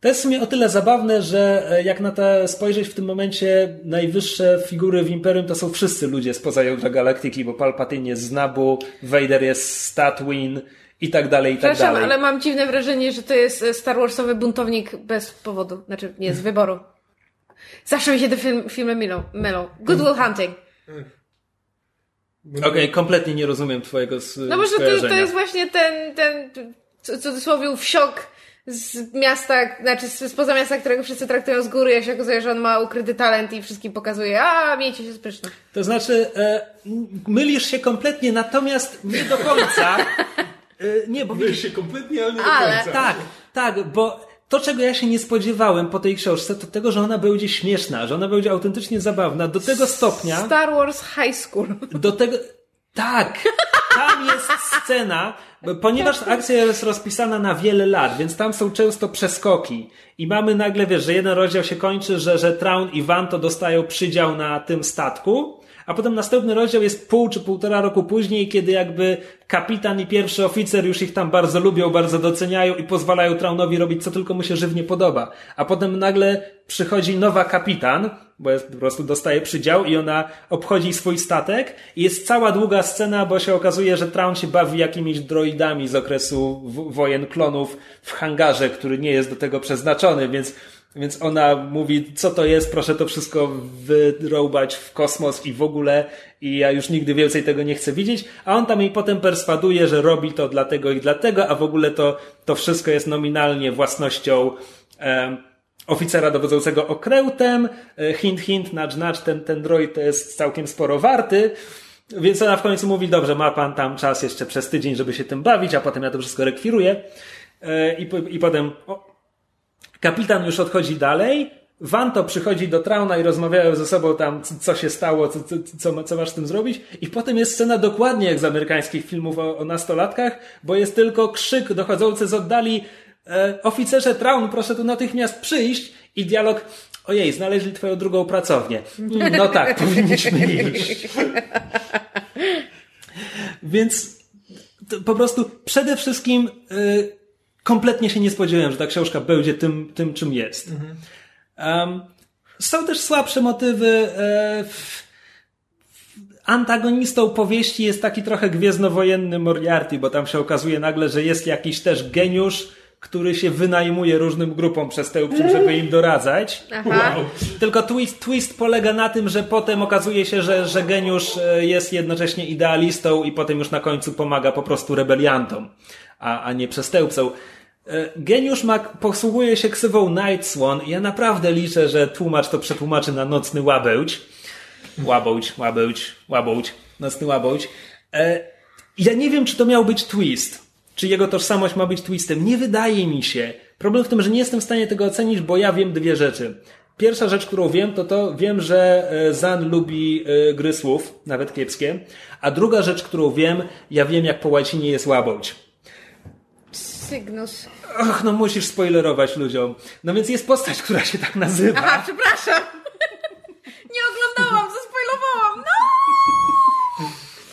To jest w sumie o tyle zabawne, że e, jak na to spojrzeć w tym momencie, najwyższe figury w Imperium to są wszyscy ludzie spoza jądra galaktyki, bo Palpatine jest z Nabu, Vader jest z Tatooine, i tak dalej, i tak dalej. ale mam dziwne wrażenie, że to jest e, Star Warsowy buntownik bez powodu. Znaczy, nie, z wyboru. Zawsze mi się te film, filmy mylą. mylą. Good Will Hunting. Okej, okay, kompletnie nie rozumiem twojego No może to, to jest właśnie ten, ten cudzysłowie wsiok z miasta, znaczy spoza miasta, którego wszyscy traktują z góry, jak się okazuje, że on ma ukryty talent i wszystkim pokazuje, a miejcie się spryszno. To znaczy, e, mylisz się kompletnie, natomiast nie do końca. [LAUGHS] E, nie, bo widzisz... się kompletnie, ale nie ale... Tak, tak, bo to, czego ja się nie spodziewałem po tej książce, to tego, że ona będzie śmieszna, że ona będzie autentycznie zabawna, do tego stopnia... Star Wars High School. Do tego... Tak! Tam jest scena, ponieważ akcja jest rozpisana na wiele lat, więc tam są często przeskoki. I mamy nagle, wiesz, że jeden rozdział się kończy, że, że Traun i Vanto dostają przydział na tym statku, a potem następny rozdział jest pół czy półtora roku później, kiedy jakby kapitan i pierwszy oficer już ich tam bardzo lubią, bardzo doceniają i pozwalają Traunowi robić co tylko mu się żywnie podoba. A potem nagle przychodzi nowa kapitan, bo jest, po prostu dostaje przydział i ona obchodzi swój statek i jest cała długa scena, bo się okazuje, że Traun się bawi jakimiś droidami z okresu wojen klonów w hangarze, który nie jest do tego przeznaczony, więc więc ona mówi, co to jest, proszę to wszystko wyrąbać w kosmos i w ogóle. I ja już nigdy więcej tego nie chcę widzieć, a on tam jej potem perswaduje, że robi to dlatego i dlatego, a w ogóle to, to wszystko jest nominalnie własnością e, oficera dowodzącego okrętem, e, hint, hint, nudge, nudge, ten, ten droid to jest całkiem sporo warty, więc ona w końcu mówi, dobrze, ma pan tam czas jeszcze przez tydzień, żeby się tym bawić, a potem ja to wszystko rekwiruję. E, I, i potem, Kapitan już odchodzi dalej. Wanto przychodzi do Trauna i rozmawiają ze sobą tam, co się stało, co, co, co masz z tym zrobić. I potem jest scena dokładnie jak z amerykańskich filmów o, o nastolatkach, bo jest tylko krzyk dochodzący z oddali e, oficerze Traun, proszę tu natychmiast przyjść i dialog ojej, znaleźli twoją drugą pracownię. No tak, [LAUGHS] powinniśmy iść. [LAUGHS] Więc po prostu przede wszystkim... E, kompletnie się nie spodziewałem, że ta książka będzie tym, tym czym jest. Mhm. Um, są też słabsze motywy. E, antagonistą powieści jest taki trochę gwiezdnowojenny Moriarty, bo tam się okazuje nagle, że jest jakiś też geniusz, który się wynajmuje różnym grupom przestępczym, żeby im doradzać. Wow. Tylko twist, twist polega na tym, że potem okazuje się, że, że geniusz e, jest jednocześnie idealistą i potem już na końcu pomaga po prostu rebeliantom, a, a nie przestępcom. E, geniusz Mac posługuje się ksywą Night Swan i ja naprawdę liczę, że tłumacz to przetłumaczy na nocny łabełć. Łabełć, łabełć, łabełć, nocny łabełć. E, ja nie wiem, czy to miał być twist. Czy jego tożsamość ma być twistem. Nie wydaje mi się. Problem w tym, że nie jestem w stanie tego ocenić, bo ja wiem dwie rzeczy. Pierwsza rzecz, którą wiem, to to wiem, że e, Zan lubi gry słów, nawet kiepskie. A druga rzecz, którą wiem, ja wiem, jak po łacinie jest łabędź. Sygnus. Och, no musisz spoilerować ludziom. No więc jest postać, która się tak nazywa. Aha, przepraszam. [LAUGHS] Nie oglądałam, zaspoilowałam. No!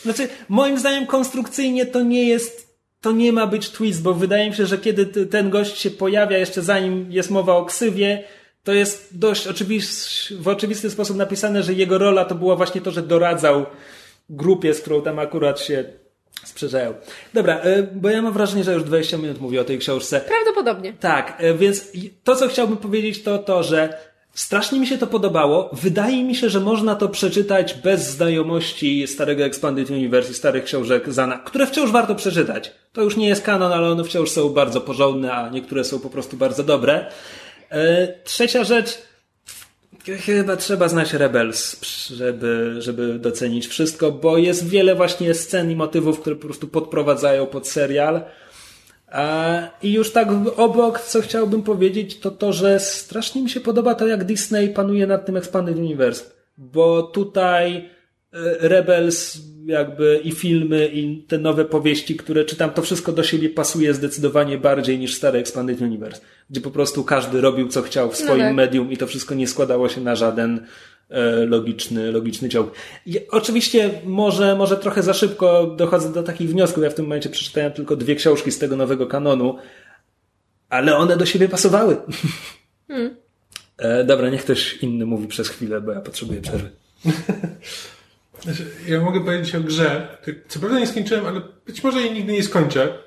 Znaczy, moim zdaniem konstrukcyjnie to nie jest, to nie ma być twist, bo wydaje mi się, że kiedy ten gość się pojawia, jeszcze zanim jest mowa o ksywie, to jest dość oczywisty, w oczywisty sposób napisane, że jego rola to była właśnie to, że doradzał grupie, z którą tam akurat się sprzedzają. Dobra, e, bo ja mam wrażenie, że już 20 minut mówię o tej książce. Prawdopodobnie. Tak, e, więc to, co chciałbym powiedzieć, to to, że strasznie mi się to podobało. Wydaje mi się, że można to przeczytać bez znajomości starego Expanded Universe i starych książek Zana, które wciąż warto przeczytać. To już nie jest kanon, ale one wciąż są bardzo porządne, a niektóre są po prostu bardzo dobre. E, Trzecia rzecz, Chyba trzeba znać Rebels, żeby, żeby docenić wszystko, bo jest wiele właśnie scen i motywów, które po prostu podprowadzają pod serial. I już tak obok, co chciałbym powiedzieć, to to, że strasznie mi się podoba to, jak Disney panuje nad tym Expanded Universe. Bo tutaj Rebels, jakby i filmy, i te nowe powieści, które czytam, to wszystko do siebie pasuje zdecydowanie bardziej niż stary Expanded Universe, gdzie po prostu każdy robił co chciał w swoim tak. medium i to wszystko nie składało się na żaden e, logiczny, logiczny ciąg. I oczywiście może, może trochę za szybko dochodzę do takich wniosków. Ja w tym momencie przeczytałem tylko dwie książki z tego nowego kanonu, ale one do siebie pasowały. [LAUGHS] E, dobra, niech ktoś inny mówi przez chwilę, bo ja potrzebuję przerwy. [LAUGHS] Znaczy, ja mogę powiedzieć o grze. Co prawda nie skończyłem, ale być może jej nigdy nie skończę.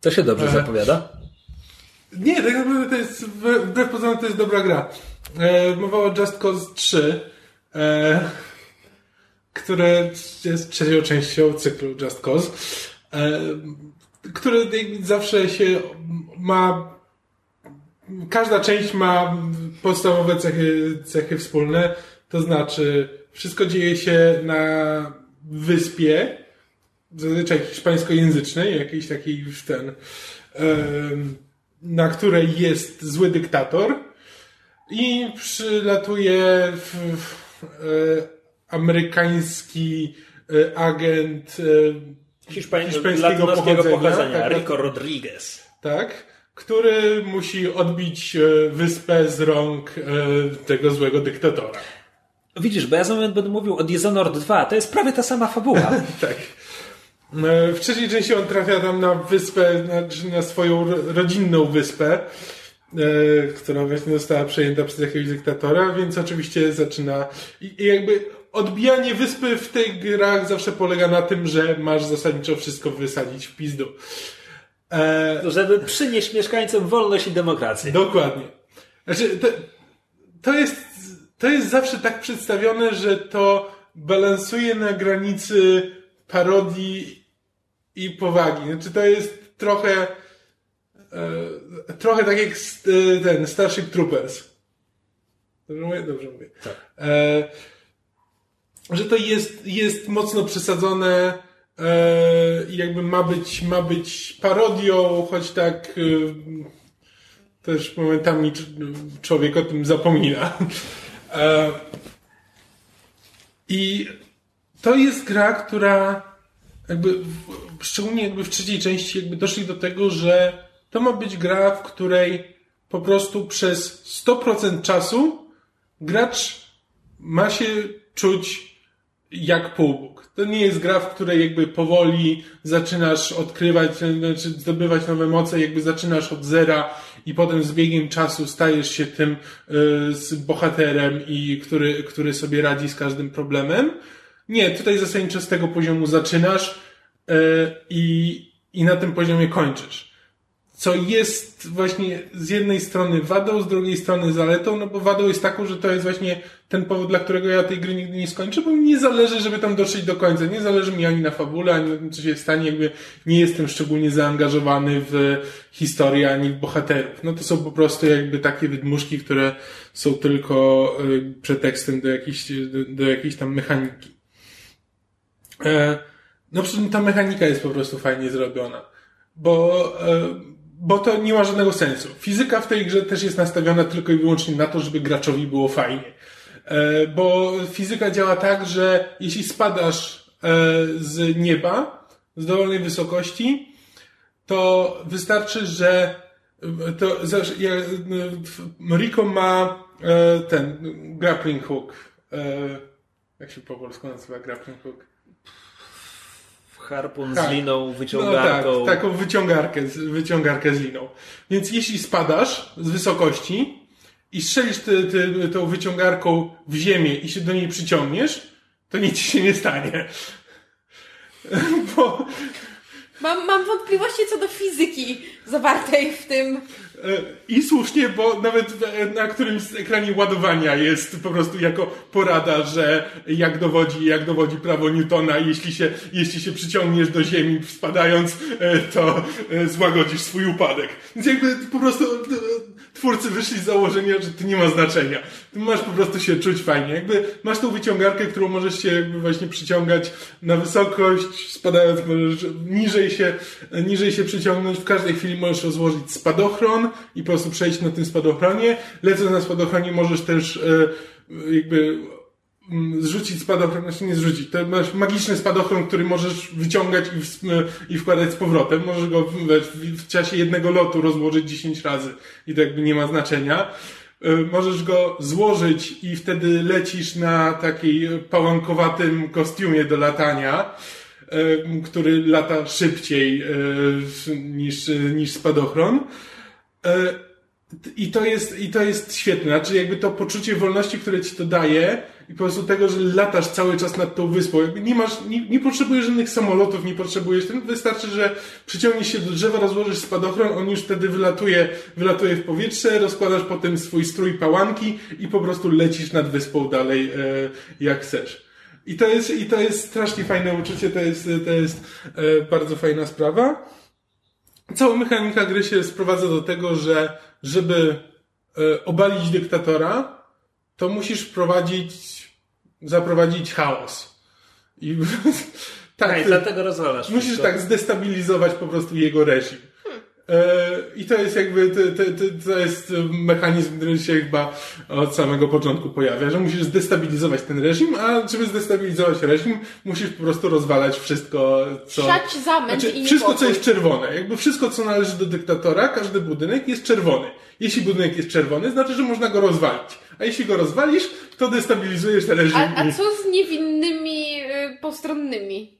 To się dobrze E. zapowiada. Nie, tak naprawdę to jest, wbrew pozorom to jest dobra gra. E, mowa o Just Cause 3, e, które jest trzecią częścią cyklu Just Cause, e, które jakby zawsze się ma każda część ma podstawowe cechy, cechy wspólne, to znaczy wszystko dzieje się na wyspie, zazwyczaj hiszpańskojęzycznej, jakiejś takiej już ten, na której jest zły dyktator i przylatuje w, w, e, amerykański e, agent e, Hiszpań, hiszpańskiego pochodzenia, pochodzenia, tak, Rico Rodriguez. tak, który musi odbić wyspę z rąk tego złego dyktatora. Widzisz, bo ja za moment będę mówił o Dishonored 2, to jest prawie ta sama fabuła. [LAUGHS] Tak. E, W trzeciej części on trafia tam na wyspę, znaczy na swoją ro- rodzinną wyspę, e, która właśnie została przejęta przez jakiegoś dyktatora, więc oczywiście zaczyna i, i jakby odbijanie wyspy w tych grach zawsze polega na tym, że masz zasadniczo wszystko wysadzić w pizdu. E, Żeby przynieść mieszkańcom wolność i demokrację. Dokładnie. Znaczy, to, to, jest, to jest zawsze tak przedstawione, że to balansuje na granicy parodii i powagi. Znaczy, to jest trochę e, trochę tak jak e, ten Starship Troopers. Dobrze mówię? Dobrze mówię. Tak. E, że to jest, jest mocno przesadzone e, i jakby ma być, ma być parodią, choć tak e, też momentami cz- człowiek o tym zapomina. E, I to jest gra, która jakby, szczególnie jakby w trzeciej części jakby doszli do tego, że to ma być gra, w której po prostu przez 100% czasu gracz ma się czuć jak półbóg. To nie jest gra, w której jakby powoli zaczynasz odkrywać, znaczy zdobywać nowe moce, jakby zaczynasz od zera i potem z biegiem czasu stajesz się tym y, z bohaterem i który, który sobie radzi z każdym problemem. Nie, tutaj zasadniczo z tego poziomu zaczynasz y, i, i na tym poziomie kończysz. Co jest właśnie z jednej strony wadą, z drugiej strony zaletą, no bo wadą jest taką, że to jest właśnie ten powód, dla którego ja tej gry nigdy nie skończę, bo mi nie zależy, żeby tam dotrzeć do końca. Nie zależy mi ani na fabule, ani na tym, co się stanie, jakby nie jestem szczególnie zaangażowany w historię, ani w bohaterów. No to są po prostu jakby takie wydmuszki, które są tylko y, pretekstem do jakiejś, do, do jakiejś tam mechaniki. E, no przy czym ta mechanika jest po prostu fajnie zrobiona. Bo, e, bo to nie ma żadnego sensu. Fizyka w tej grze też jest nastawiona tylko i wyłącznie na to, żeby graczowi było fajnie. E, bo fizyka działa tak, że jeśli spadasz e, z nieba, z dowolnej wysokości, to wystarczy, że to, Rico ma ten grappling hook. Jak się po polsku nazywa grappling hook? Harpun tak. z liną, wyciągarką. No tak, taką wyciągarkę, wyciągarkę z liną. Więc jeśli spadasz z wysokości i strzelisz ty, ty, tą wyciągarką w ziemię i się do niej przyciągniesz, to nic ci się nie stanie. [LAUGHS] Bo... Mam, mam wątpliwości co do fizyki zawartej w tym I słusznie, bo nawet na którymś z ekranie ładowania jest po prostu jako porada, że jak dowodzi, jak dowodzi prawo Newtona, jeśli się, jeśli się przyciągniesz do ziemi spadając, e, to e, złagodzisz swój upadek. Więc jakby po prostu twórcy wyszli z założenia, że to nie ma znaczenia. Ty masz po prostu się czuć fajnie. Jakby masz tą wyciągarkę, którą możesz się jakby właśnie przyciągać na wysokość, spadając możesz niżej się, niżej się przyciągnąć. W każdej chwili możesz rozłożyć spadochron i po prostu przejść na tym spadochronie. Lecąc na spadochronie możesz też e, jakby mm, zrzucić spadochron, znaczy nie zrzucić, to masz magiczny spadochron, który możesz wyciągać i, w, i wkładać z powrotem. Możesz go w, w, w czasie jednego lotu rozłożyć 10 razy i to jakby nie ma znaczenia. E, możesz go złożyć i wtedy lecisz na takiej pałankowatym kostiumie do latania, e, który lata szybciej niż, niż spadochron. E, I to jest, i to jest świetne. Znaczy, jakby to poczucie wolności, które ci to daje, i po prostu tego, że latasz cały czas nad tą wyspą. Jakby nie masz, nie, nie potrzebujesz żadnych samolotów, nie potrzebujesz tym. Wystarczy, że przyciągniesz się do drzewa, rozłożysz spadochron, on już wtedy wylatuje, wylatuje w powietrze, rozkładasz potem swój strój pałanki i po prostu lecisz nad wyspą dalej, e, jak chcesz. I to jest, i to jest strasznie fajne uczucie, to jest, to jest e, bardzo fajna sprawa. Cała mechanika gry się sprowadza do tego, że żeby e, obalić dyktatora, to musisz wprowadzić, zaprowadzić chaos. I [LAUGHS] tak, dlatego rozwalasz. Musisz wszystko. tak zdestabilizować po prostu jego reżim. E, I to jest jakby, to, to, to, jest mechanizm, który się chyba od samego początku pojawia, że musisz zdestabilizować ten reżim, a żeby zdestabilizować reżim, musisz po prostu rozwalać wszystko, co... Siać zamęt znaczy, i Wszystko, co jest czerwone. Jakby wszystko, co należy do dyktatora, każdy budynek jest czerwony. Jeśli budynek jest czerwony, znaczy, że można go rozwalić. A jeśli go rozwalisz, to destabilizujesz ten reżim. A, a co z niewinnymi y, postronnymi?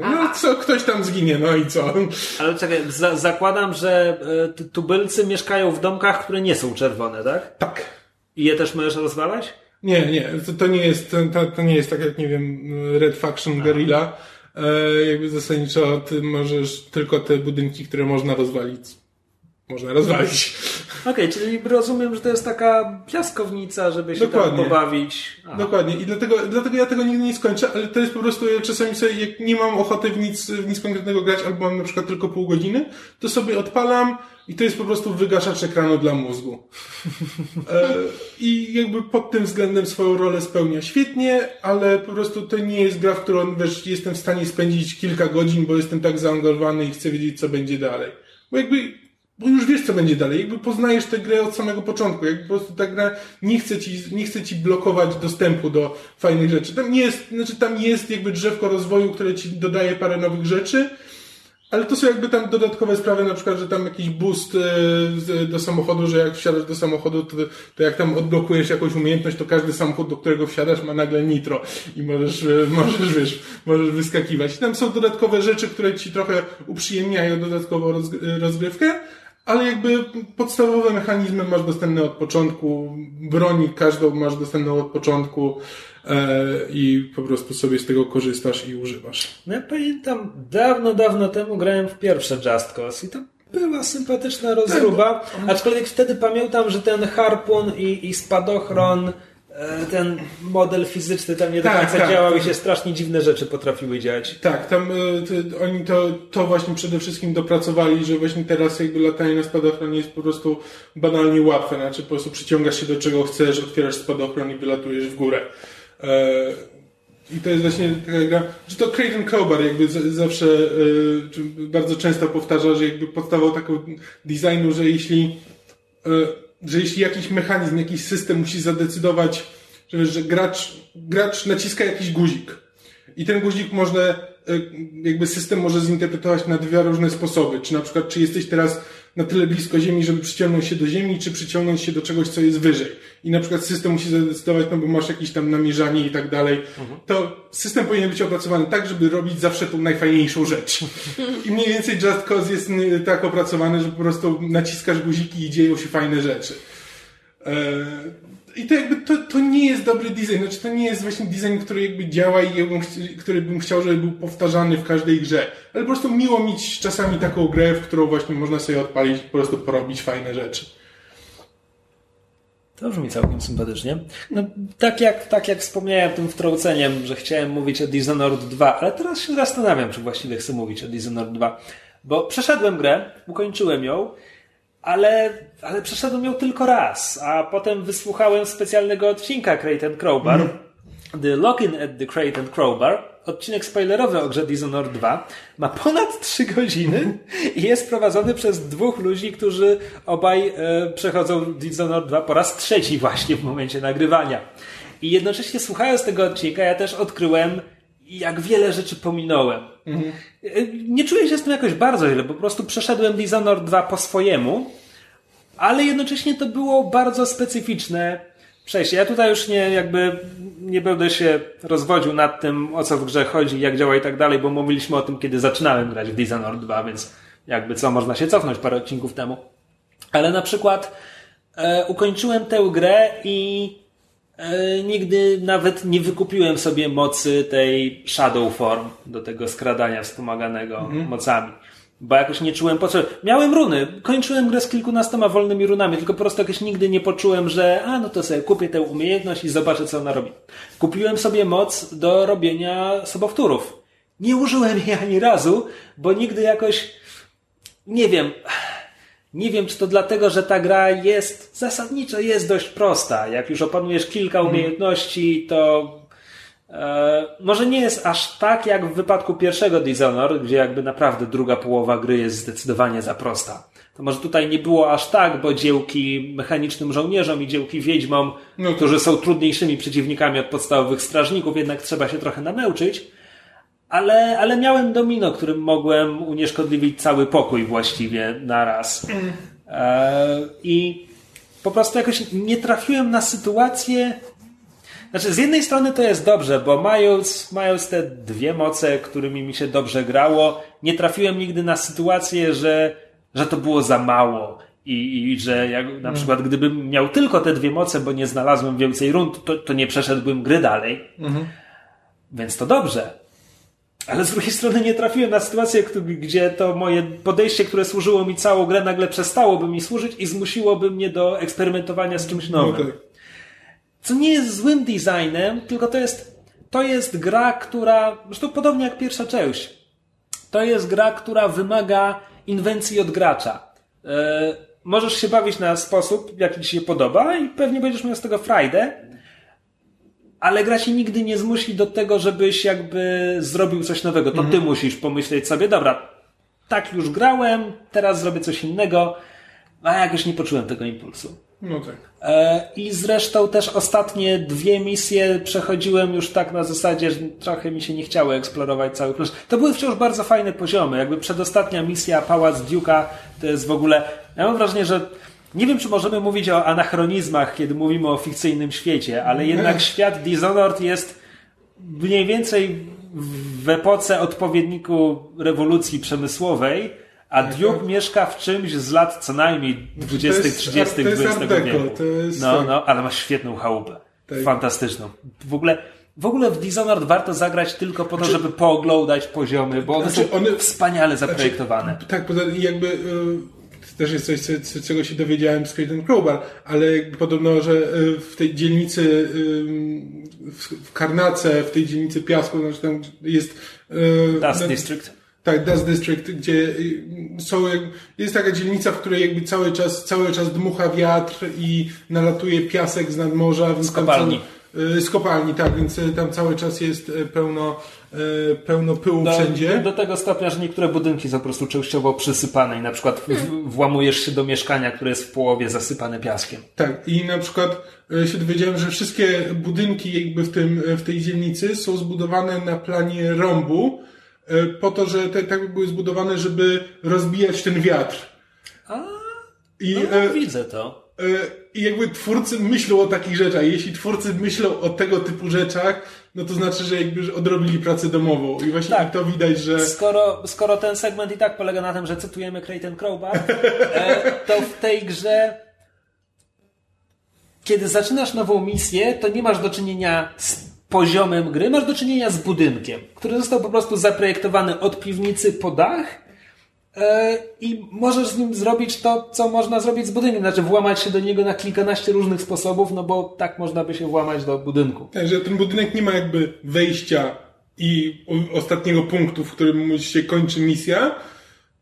No co, ktoś tam zginie, no i co? Ale czekaj, za, zakładam, że y, tubylcy mieszkają w domkach, które nie są czerwone, tak? Tak. I je też możesz rozwalać? Nie, nie, to, to nie jest, to, to nie jest tak jak, nie wiem, Red Faction Guerrilla. E, jakby zasadniczo ty możesz tylko te budynki, które można rozwalić można rozwalić. Okej, okay, czyli rozumiem, że to jest taka piaskownica, żeby się Dokładnie. tam pobawić. Aha. Dokładnie. I dlatego, dlatego ja tego nigdy nie skończę, ale to jest po prostu, ja czasami sobie, jak nie mam ochoty w nic, w nic konkretnego grać, albo mam na przykład tylko pół godziny, to sobie odpalam i to jest po prostu wygaszacz ekranu dla mózgu. E, I jakby pod tym względem swoją rolę spełnia świetnie, ale po prostu to nie jest gra, w którą wiesz, jestem w stanie spędzić kilka godzin, bo jestem tak zaangażowany i chcę wiedzieć, co będzie dalej. Bo jakby bo już wiesz, co będzie dalej. Jakby poznajesz tę grę od samego początku. Jakby po prostu ta gra nie chce ci, nie chce ci blokować dostępu do fajnych rzeczy. Tam nie jest, znaczy tam jest jakby drzewko rozwoju, które ci dodaje parę nowych rzeczy, ale to są jakby tam dodatkowe sprawy, na przykład, że tam jakiś boost e, do samochodu, że jak wsiadasz do samochodu, to, to jak tam odblokujesz jakąś umiejętność, to każdy samochód, do którego wsiadasz, ma nagle nitro i możesz, e, [LAUGHS] możesz, wiesz, możesz wyskakiwać. Tam są dodatkowe rzeczy, które ci trochę uprzyjemniają dodatkową rozgrywkę, ale jakby podstawowe mechanizmy masz dostępne od początku, broni każdą masz dostępną od początku e, i po prostu sobie z tego korzystasz i używasz. No ja pamiętam, dawno, dawno temu grałem w pierwsze Just Cause i to była sympatyczna rozruba, tak, aczkolwiek wtedy pamiętam, że ten harpun i, i spadochron E, ten model fizyczny tam nie do tak, końca tak, działał tak. i się strasznie dziwne rzeczy potrafiły dziać. Tak, tam y, oni to, to właśnie przede wszystkim dopracowali, że właśnie teraz jakby latanie na spadochronie jest po prostu banalnie łatwe, znaczy po prostu przyciągasz się do czego chcesz, otwierasz spadochron i wylatujesz w górę. E, I to jest właśnie taka gra, że to Creighton Crowbar jakby zawsze bardzo często powtarza, że jakby podstawą taką designu, że jeśli że jeśli jakiś mechanizm, jakiś system musi zadecydować, że, że gracz, gracz naciska jakiś guzik i ten guzik można, y, jakby system może zinterpretować na dwa różne sposoby. Czy na przykład, czy jesteś teraz na tyle blisko Ziemi, żeby przyciągnąć się do Ziemi, czy przyciągnąć się do czegoś, co jest wyżej. I na przykład system musi zadecydować, no bo masz jakieś tam namierzanie i tak dalej. Mhm. To system powinien być opracowany tak, żeby robić zawsze tą najfajniejszą rzecz. I mniej więcej Just Cause jest tak opracowany, że po prostu naciskasz guziki i dzieją się fajne rzeczy. I to jakby to, to nie jest dobry design, znaczy to nie jest właśnie design, który jakby działa i który bym chciał, żeby był powtarzany w każdej grze. Ale po prostu miło mieć czasami taką grę, w którą właśnie można sobie odpalić i po prostu porobić fajne rzeczy. To brzmi całkiem sympatycznie. No, tak, jak, tak jak wspomniałem tym wtrąceniem, że chciałem mówić o Dishonored 2, ale teraz się zastanawiam, czy właściwie chcę mówić o Dishonored 2. Bo przeszedłem grę, ukończyłem ją ale, ale przeszedłem ją tylko raz, a potem wysłuchałem specjalnego odcinka Crate and Crowbar, mm. The Login at the Crate and Crowbar, odcinek spoilerowy o grze Dishonored 2, ma ponad [LAUGHS] 3 godziny i jest prowadzony przez dwóch ludzi, którzy obaj e, przechodzą Dishonored 2 po raz trzeci właśnie w momencie nagrywania. I jednocześnie słuchając tego odcinka, ja też odkryłem, jak wiele rzeczy pominąłem. Mhm. Nie czuję się z tym jakoś bardzo źle, po prostu przeszedłem Dishonored 2 po swojemu, ale jednocześnie to było bardzo specyficzne przejście. Ja tutaj już nie jakby nie będę się rozwodził nad tym, o co w grze chodzi, jak działa i tak dalej, bo mówiliśmy o tym, kiedy zaczynałem grać w Dishonored 2, więc jakby co, można się cofnąć parę odcinków temu. Ale na przykład e, ukończyłem tę grę i nigdy nawet nie wykupiłem sobie mocy tej Shadow Form do tego skradania wspomaganego mhm. mocami. Bo jakoś nie czułem potrzeby. Miałem runy. Kończyłem grę z kilkunastoma wolnymi runami, tylko po prostu jakoś nigdy nie poczułem, że a no to sobie kupię tę umiejętność i zobaczę co ona robi. Kupiłem sobie moc do robienia sobowtórów. Nie użyłem jej ani razu, bo nigdy jakoś nie wiem nie wiem, czy to dlatego, że ta gra jest zasadniczo jest dość prosta. Jak już opanujesz kilka mhm. umiejętności, to e, może nie jest aż tak jak w wypadku pierwszego Dishonored, gdzie jakby naprawdę druga połowa gry jest zdecydowanie za prosta. To może tutaj nie było aż tak, bo dziełki mechanicznym żołnierzom i dziełki wiedźmom, no to... którzy są trudniejszymi przeciwnikami od podstawowych strażników, jednak trzeba się trochę namęczyć ale, ale miałem domino, którym mogłem unieszkodliwić cały pokój właściwie naraz. Mm. E, I po prostu jakoś nie trafiłem na sytuację. Znaczy, z jednej strony to jest dobrze, bo mając, mając te dwie moce, którymi mi się dobrze grało, nie trafiłem nigdy na sytuację, że, że to było za mało. I, i że jak, na mm. przykład gdybym miał tylko te dwie moce, bo nie znalazłem więcej rund, to, to nie przeszedłbym gry dalej. Mm. Więc to dobrze. Ale z drugiej strony nie trafiłem na sytuację, gdzie to moje podejście, które służyło mi całą grę, nagle przestałoby mi służyć i zmusiłoby mnie do eksperymentowania z czymś nowym. No tak. Co nie jest złym designem, tylko to jest, to jest gra, która, zresztą podobnie jak pierwsza część, to jest gra, która wymaga inwencji od gracza. Yy, możesz się bawić na sposób, jaki ci się podoba i pewnie będziesz miał z tego frajdę, ale gra się nigdy nie zmusi do tego, żebyś jakby zrobił coś nowego. To ty mhm. musisz pomyśleć sobie, dobra, tak już grałem, teraz zrobię coś innego, a jakoś nie poczułem tego impulsu. No tak. E, I zresztą też ostatnie dwie misje przechodziłem już tak na zasadzie, że trochę mi się nie chciało eksplorować cały plus. To były wciąż bardzo fajne poziomy. Jakby przedostatnia misja Pałac Duke'a to jest w ogóle. Ja mam wrażenie, że nie wiem, czy możemy mówić o anachronizmach, kiedy mówimy o fikcyjnym świecie, ale jednak świat Dishonored jest mniej więcej w epoce odpowiedniku rewolucji przemysłowej, a Duke mieszka w czymś z lat co najmniej 20., 30. XX wieku. No, tak. no, ale ma świetną chałupę. Tak. Fantastyczną. W ogóle, w ogóle w Dishonored warto zagrać tylko po to, znaczy, żeby pooglądać poziomy, bo one znaczy, są one, wspaniale znaczy, zaprojektowane. Znaczy, tak, jakby też jest coś, czego się dowiedziałem z Creighton Crowbar, ale podobno, że e, w tej dzielnicy, w Karnace, w tej dzielnicy Piasku, znaczy tam jest... E, Dust District. Tak, Dust District, gdzie są, jest taka dzielnica, w której jakby cały czas, cały czas dmucha wiatr i nalatuje piasek z nadmorza. Z kopalni. Y, z kopalni, tak, więc y, tam cały czas jest y, pełno, pełno pyłu do, wszędzie. Do tego stopnia, że niektóre budynki są po prostu częściowo przysypane i na przykład w, włamujesz się do mieszkania, które jest w połowie zasypane piaskiem. Tak, i na przykład się dowiedziałem, że wszystkie budynki jakby w, tym, w tej dzielnicy są zbudowane na planie rąbu, po to, że te, tak były zbudowane, żeby rozbijać ten wiatr. A, I, no, e, widzę to. I jakby twórcy myślą o takich rzeczach. Jeśli twórcy myślą o tego typu rzeczach, no to znaczy, że jakby odrobili pracę domową. I właśnie tak. to widać, że... Skoro, skoro ten segment i tak polega na tym, że cytujemy Creighton Crowbar, e, to w tej grze kiedy zaczynasz nową misję, to nie masz do czynienia z poziomem gry, masz do czynienia z budynkiem, który został po prostu zaprojektowany od piwnicy po dach E, i możesz z nim zrobić to, co można zrobić z budynkiem. Znaczy włamać się do niego na kilkanaście różnych sposobów, no bo tak można by się włamać do budynku. Także ten budynek nie ma jakby wejścia i ostatniego punktu, w którym się kończy misja,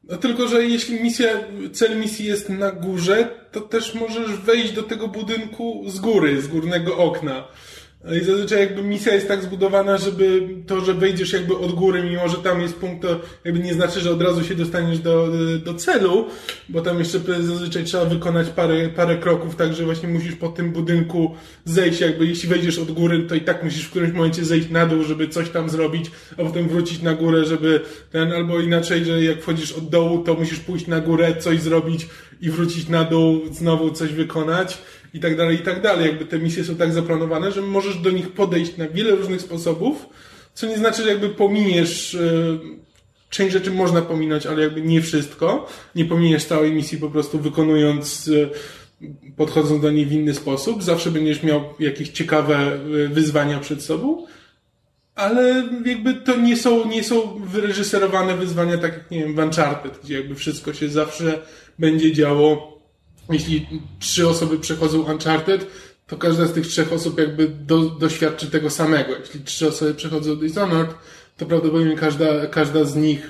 no tylko, że jeśli misja, cel misji jest na górze, to też możesz wejść do tego budynku z góry, z górnego okna. I zazwyczaj jakby misja jest tak zbudowana, żeby to, że wejdziesz jakby od góry, mimo że tam jest punkt, to jakby nie znaczy, że od razu się dostaniesz do, do celu, bo tam jeszcze zazwyczaj trzeba wykonać parę, parę kroków, także właśnie musisz po tym budynku zejść, jakby jeśli wejdziesz od góry, to i tak musisz w którymś momencie zejść na dół, żeby coś tam zrobić, a potem wrócić na górę, żeby ten, albo inaczej, że jak wchodzisz od dołu, to musisz pójść na górę, coś zrobić i wrócić na dół, znowu coś wykonać i tak dalej, i tak dalej. Jakby te misje są tak zaplanowane, że możesz do nich podejść na wiele różnych sposobów, co nie znaczy, że jakby pominiesz, yy, część rzeczy można pominąć, ale jakby nie wszystko. Nie pominiesz całej misji po prostu wykonując, yy, podchodząc do niej w inny sposób. Zawsze będziesz miał jakieś ciekawe yy, wyzwania przed sobą. Ale jakby to nie są, nie są wyreżyserowane wyzwania tak jak, nie wiem, w Uncharted, gdzie jakby wszystko się zawsze będzie działo jeśli trzy osoby przechodzą Uncharted, to każda z tych trzech osób jakby do, doświadczy tego samego. Jeśli trzy osoby przechodzą Dishonored, to prawdopodobnie każda, każda z nich,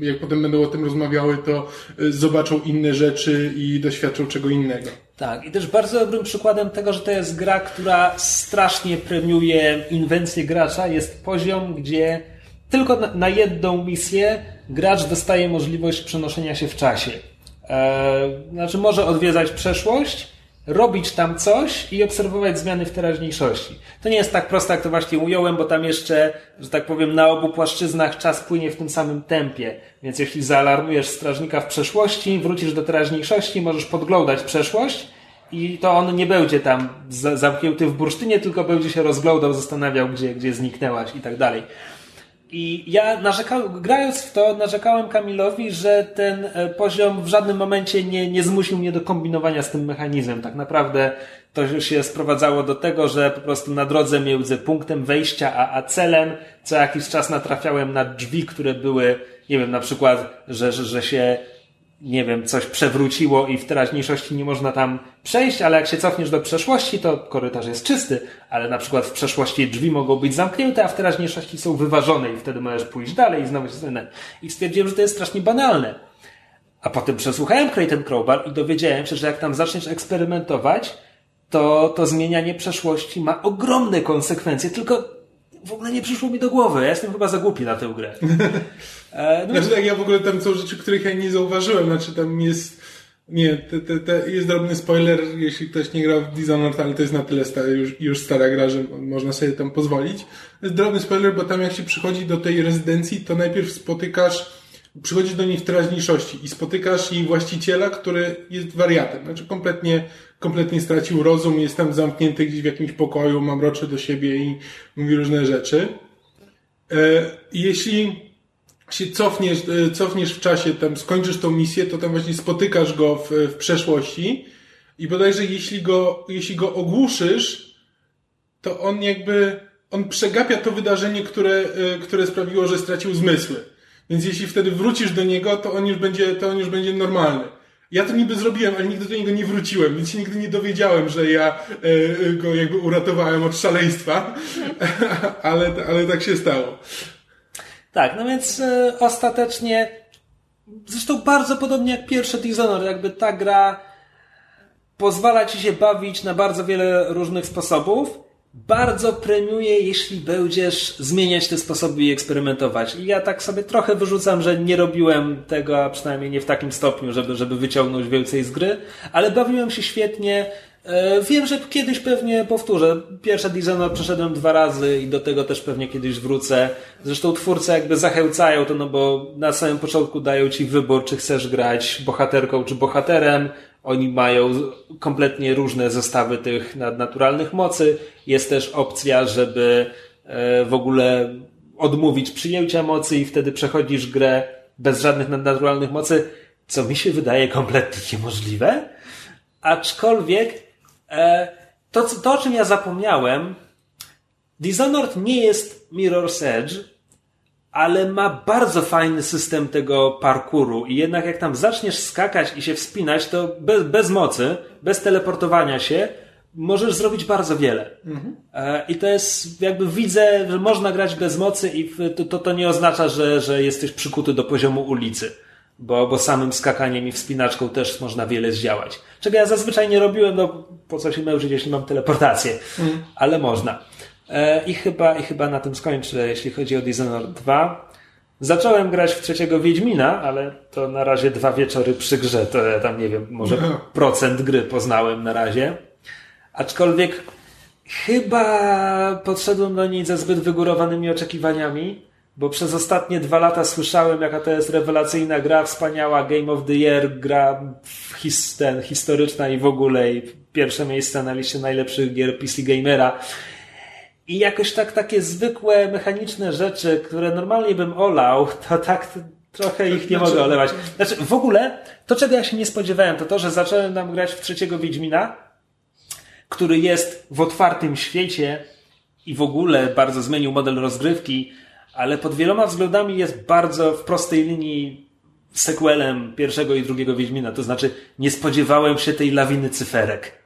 jak potem będą o tym rozmawiały, to y, zobaczą inne rzeczy i doświadczą czego innego. Tak, i też bardzo dobrym przykładem tego, że to jest gra, która strasznie premiuje inwencję gracza, jest poziom, gdzie tylko na jedną misję gracz dostaje możliwość przenoszenia się w czasie. E, znaczy może odwiedzać przeszłość, robić tam coś i obserwować zmiany w teraźniejszości. To nie jest tak proste, jak to właśnie ująłem, bo tam jeszcze, że tak powiem, na obu płaszczyznach czas płynie w tym samym tempie. Więc jeśli zaalarmujesz strażnika w przeszłości, wrócisz do teraźniejszości, możesz podglądać przeszłość i to on nie będzie tam zamknięty w bursztynie, tylko będzie się rozglądał, zastanawiał, gdzie, gdzie zniknęłaś i tak dalej. I ja narzekałem, grając w to, narzekałem Kamilowi, że ten e, poziom w żadnym momencie nie, nie zmusił mnie do kombinowania z tym mechanizmem. Tak naprawdę to się sprowadzało do tego, że po prostu na drodze między punktem wejścia a, a celem co jakiś czas natrafiałem na drzwi, które były, nie wiem, na przykład, że, że, że się nie wiem, coś przewróciło i w teraźniejszości nie można tam przejść, ale jak się cofniesz do przeszłości, to korytarz jest czysty, ale na przykład w przeszłości drzwi mogą być zamknięte, a w teraźniejszości są wyważone i wtedy możesz pójść dalej i znowu się znać. I stwierdziłem, że to jest strasznie banalne. A potem przesłuchałem Creighton Crowbar i dowiedziałem się, że jak tam zaczniesz eksperymentować, to, to zmienianie przeszłości ma ogromne konsekwencje, tylko w ogóle nie przyszło mi do głowy. Ja jestem chyba za głupi na tę grę. [LAUGHS] E, no, znaczy tak, ja w ogóle tam są rzeczy, których ja nie zauważyłem. Znaczy tam jest... Nie, te, te, te jest drobny spoiler, jeśli ktoś nie grał w Dishonored, ale to jest na tyle stary, już, już stara gra, że można sobie tam pozwolić. Jest drobny spoiler, bo tam jak się przychodzi do tej rezydencji, to najpierw spotykasz, przychodzisz do niej w teraźniejszości i spotykasz jej właściciela, który jest wariatem. Znaczy kompletnie kompletnie stracił rozum, jest tam zamknięty gdzieś w jakimś pokoju, mam mroczy do siebie i mówi różne rzeczy. E, jeśli się cofniesz, e, cofniesz w czasie, tam skończysz tą misję, to tam właśnie spotykasz go w, w przeszłości i bodajże jeśli go, jeśli go ogłuszysz, to on jakby, on przegapia to wydarzenie, które, e, które sprawiło, że stracił zmysły. Więc jeśli wtedy wrócisz do niego, to on już będzie, to on już będzie normalny. Ja to niby zrobiłem, ale nigdy do niego nie wróciłem, więc się nigdy nie dowiedziałem, że ja e, go jakby uratowałem od szaleństwa, [LAUGHS] ale, ale tak się stało. Tak, no więc e, ostatecznie, zresztą bardzo podobnie jak pierwszy Dishonored, jakby ta gra pozwala ci się bawić na bardzo wiele różnych sposobów bardzo premiuje, jeśli będziesz zmieniać te sposoby i eksperymentować. I ja tak sobie trochę wyrzucam, że nie robiłem tego, a przynajmniej nie w takim stopniu, żeby, żeby wyciągnąć więcej z gry, ale bawiłem się świetnie. E, wiem, że kiedyś pewnie powtórzę. Pierwsze Dishonored przeszedłem dwa razy i do tego też pewnie kiedyś wrócę. Zresztą twórcy jakby zachęcają to, no bo na samym początku dają ci wybór, czy chcesz grać bohaterką czy bohaterem. Oni mają kompletnie różne zestawy tych nadnaturalnych mocy. Jest też opcja, żeby e, w ogóle odmówić przyjęcia mocy i wtedy przechodzisz grę bez żadnych nadnaturalnych mocy, co mi się wydaje kompletnie niemożliwe. Aczkolwiek e, to, to, o czym ja zapomniałem, Dishonored nie jest Mirror's Edge, ale ma bardzo fajny system tego parkuru i jednak jak tam zaczniesz skakać i się wspinać, to bez, bez mocy, bez teleportowania się, możesz zrobić bardzo wiele. Mhm. I to jest, jakby widzę, że można grać bez mocy i to, to, to nie oznacza, że, że jesteś przykuty do poziomu ulicy. Bo, bo samym skakaniem i wspinaczką też można wiele zdziałać. Czego ja zazwyczaj nie robiłem, no po co się męczyć, jeśli mam teleportację. Mhm. Ale można. E, I chyba, I chyba na tym skończę, jeśli chodzi o Dishonored 2. Zacząłem grać w trzeciego Wiedźmina, ale to na razie dwa wieczory przy grze, to ja tam nie wiem, może no. procent gry poznałem na razie. Aczkolwiek chyba podszedłem do niej ze zbyt wygórowanymi oczekiwaniami, bo przez ostatnie dwa lata słyszałem, jaka to jest rewelacyjna gra, wspaniała Game of the Year, gra his, ten, historyczna i w ogóle i pierwsze miejsce na liście najlepszych gier PC Gamera. I jakoś tak takie zwykłe, mechaniczne rzeczy, które normalnie bym olał, to tak trochę ich nie znaczy, mogę olewać. Znaczy, w ogóle, to czego ja się nie spodziewałem, to to, że zacząłem tam grać w trzeciego Wiedźmina, który jest w otwartym świecie i w ogóle bardzo zmienił model rozgrywki, ale pod wieloma względami jest bardzo w prostej linii sequelem pierwszego i drugiego Wiedźmina. To znaczy, nie spodziewałem się tej lawiny cyferek.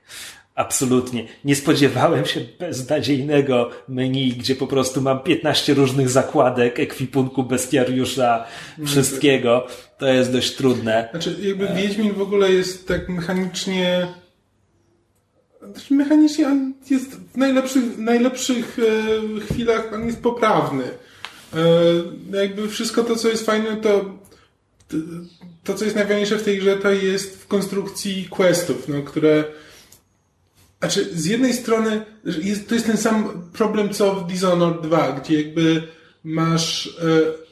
Absolutnie. Nie spodziewałem się beznadziejnego menu, gdzie po prostu mam 15 różnych zakładek, ekwipunku, bestiariusza, wszystkiego. To jest dość trudne. Znaczy, jakby Wiedźmin w ogóle jest tak mechanicznie znaczy, mechanicznie on jest w najlepszych, najlepszych chwilach on jest poprawny. E, jakby wszystko to, co jest fajne, to to, co jest najfajniejsze w tej grze, to jest w konstrukcji questów, no, które znaczy, z jednej strony jest, to jest ten sam problem, co w Dishonored 2, gdzie jakby masz... E,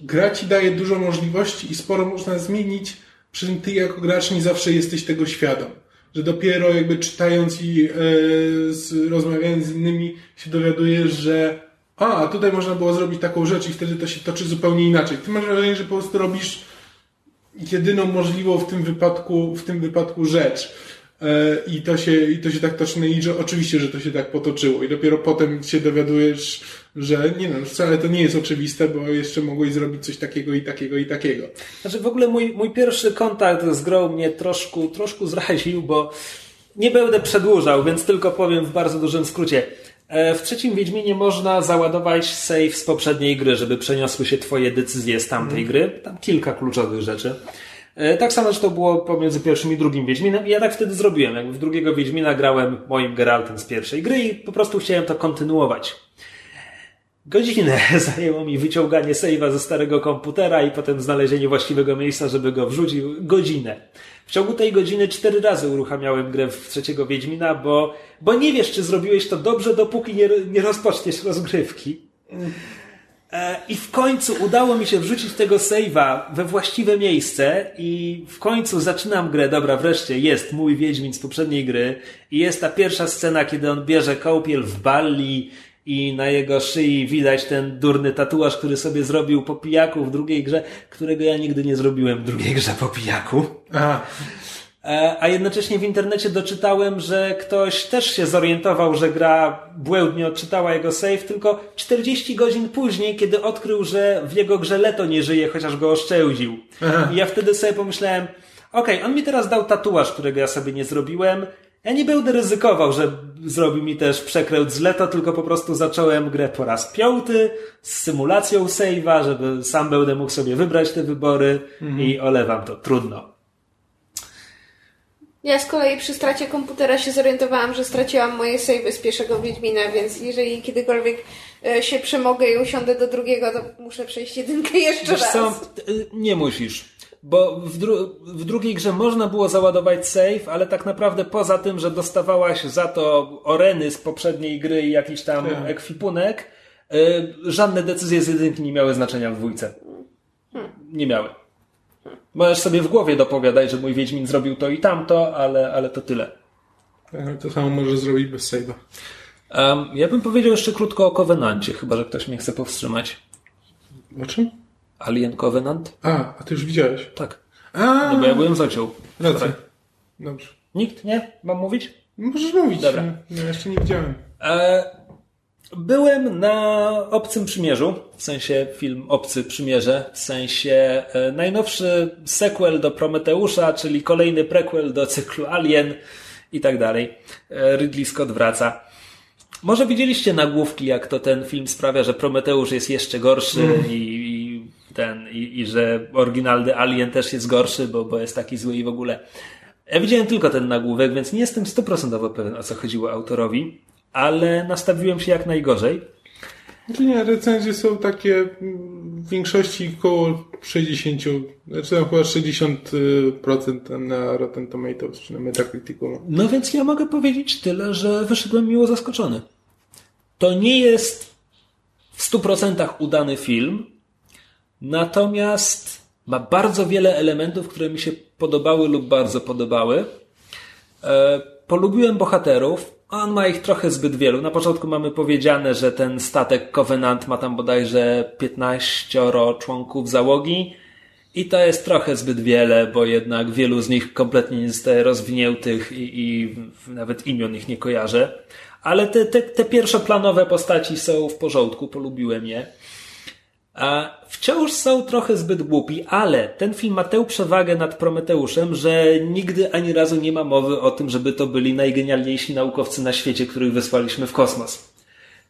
gra ci daje dużo możliwości i sporo można zmienić, przy czym ty jako gracz nie zawsze jesteś tego świadom. Że dopiero jakby czytając i e, z, rozmawiając z innymi się dowiadujesz, że a, tutaj można było zrobić taką rzecz i wtedy to się toczy zupełnie inaczej. Ty masz wrażenie, że po prostu robisz jedyną możliwą w tym wypadku, w tym wypadku rzecz. E, I to się, i to się tak toczy, i że oczywiście, że to się tak potoczyło. I dopiero potem się dowiadujesz, że nie no, wcale to nie jest oczywiste, bo jeszcze mogłeś zrobić coś takiego i takiego i takiego. Znaczy w ogóle mój, mój pierwszy kontakt z grą mnie troszkę, troszkę zraził, bo nie będę przedłużał, więc tylko powiem w bardzo dużym skrócie. E, w trzecim Wiedźminie można załadować save z poprzedniej gry, żeby przeniosły się twoje decyzje z tamtej mm. gry. Tam kilka kluczowych rzeczy. E, tak samo to było pomiędzy pierwszym i drugim Wiedźminem i ja tak wtedy zrobiłem. Jak w drugiego Wiedźmina grałem moim Geraltem z pierwszej gry i po prostu chciałem to kontynuować. Godzinę [LAUGHS] zajęło mi wyciąganie save'a ze starego komputera i potem znalezienie właściwego miejsca, żeby go wrzucić. Godzinę. W ciągu tej godziny cztery razy uruchamiałem grę w trzeciego Wiedźmina, bo, bo nie wiesz, czy zrobiłeś to dobrze, dopóki nie, nie rozpoczniesz rozgrywki. E, I w końcu udało mi się wrzucić tego save'a we właściwe miejsce i w końcu zaczynam grę. Dobra, wreszcie jest mój Wiedźmin z poprzedniej gry i jest ta pierwsza scena, kiedy on bierze kąpiel w Balli i na jego szyi widać ten durny tatuaż, który sobie zrobił po pijaku w drugiej grze, którego ja nigdy nie zrobiłem w drugiej grze po pijaku. E, a jednocześnie w internecie doczytałem, że ktoś też się zorientował, że gra błędnie odczytała jego save, tylko 40 godzin później, kiedy odkrył, że w jego grze Leto nie żyje, chociaż go oszczędził. Aha. I ja wtedy sobie pomyślałem, okej, okay, on mi teraz dał tatuaż, którego ja sobie nie zrobiłem. Ja nie będę ryzykował, że zrobi mi też przekręt z Leto, tylko po prostu zacząłem grę po raz piąty z symulacją save'a, żeby sam będę mógł sobie wybrać te wybory mhm. i olewam to. Trudno. Ja z kolei przy stracie komputera się zorientowałam, że straciłam moje savey z pierwszego Wiedźmina, więc jeżeli kiedykolwiek e, się przemogę i usiądę do drugiego, to muszę przejść jedynkę jeszcze Wiesz raz. co, y, nie musisz. Bo w, dru w drugiej grze można było załadować save, ale tak naprawdę poza tym, że dostawałaś za to oreny z poprzedniej gry i jakiś tam Tak. ekwipunek, y, żadne decyzje z jedynki nie miały znaczenia w dwójce. Nie miały. Możesz sobie w głowie dopowiadać, że mój Wiedźmin zrobił to i tamto, ale, ale to tyle. Ale to samo możesz zrobić bez save'a. Um, ja bym powiedział jeszcze krótko o Covenancie, chyba że ktoś mnie chce powstrzymać. O czym? Alien Covenant? A, a ty już widziałeś. Tak. A, No bo ja byłem z ocią. racja. Dobrze. Nikt, nie? Mam mówić? Możesz mówić. Dobra. Ja jeszcze nie widziałem. E, byłem na Obcym Przymierzu, w sensie film Obcy Przymierze, w sensie e, najnowszy sequel do Prometeusza, czyli kolejny prequel do cyklu Alien i tak dalej. E, Ridley Scott wraca. Może widzieliście nagłówki, jak to ten film sprawia, że Prometeusz jest jeszcze gorszy i, i ten, i, i że oryginalny Alien też jest gorszy, bo, bo jest taki zły i w ogóle. Ja widziałem tylko ten nagłówek, więc nie jestem stuprocentowo pewien, o co chodziło autorowi, ale nastawiłem się jak najgorzej. Znaczy nie, recenzje są takie mm, w większości koło 60, znaczy tam chyba 60% na Rotten Tomatoes, czy na Metacriticu. No więc ja mogę powiedzieć tyle, że wyszedłem miło zaskoczony. To nie jest w 100% udany film, natomiast ma bardzo wiele elementów, które mi się podobały lub bardzo podobały. E, polubiłem bohaterów. On ma ich trochę zbyt wielu. Na początku mamy powiedziane, że ten statek Covenant ma tam bodajże 15 członków załogi. I to jest trochę zbyt wiele, bo jednak wielu z nich kompletnie nie zostaje rozwiniętych i, i nawet imion ich nie kojarzę. Ale te, te, te pierwszoplanowe postaci są w porządku, polubiłem je. A wciąż są trochę zbyt głupi, ale ten film ma tę przewagę nad Prometeuszem, że nigdy ani razu nie ma mowy o tym, żeby to byli najgenialniejsi naukowcy na świecie, których wysłaliśmy w kosmos.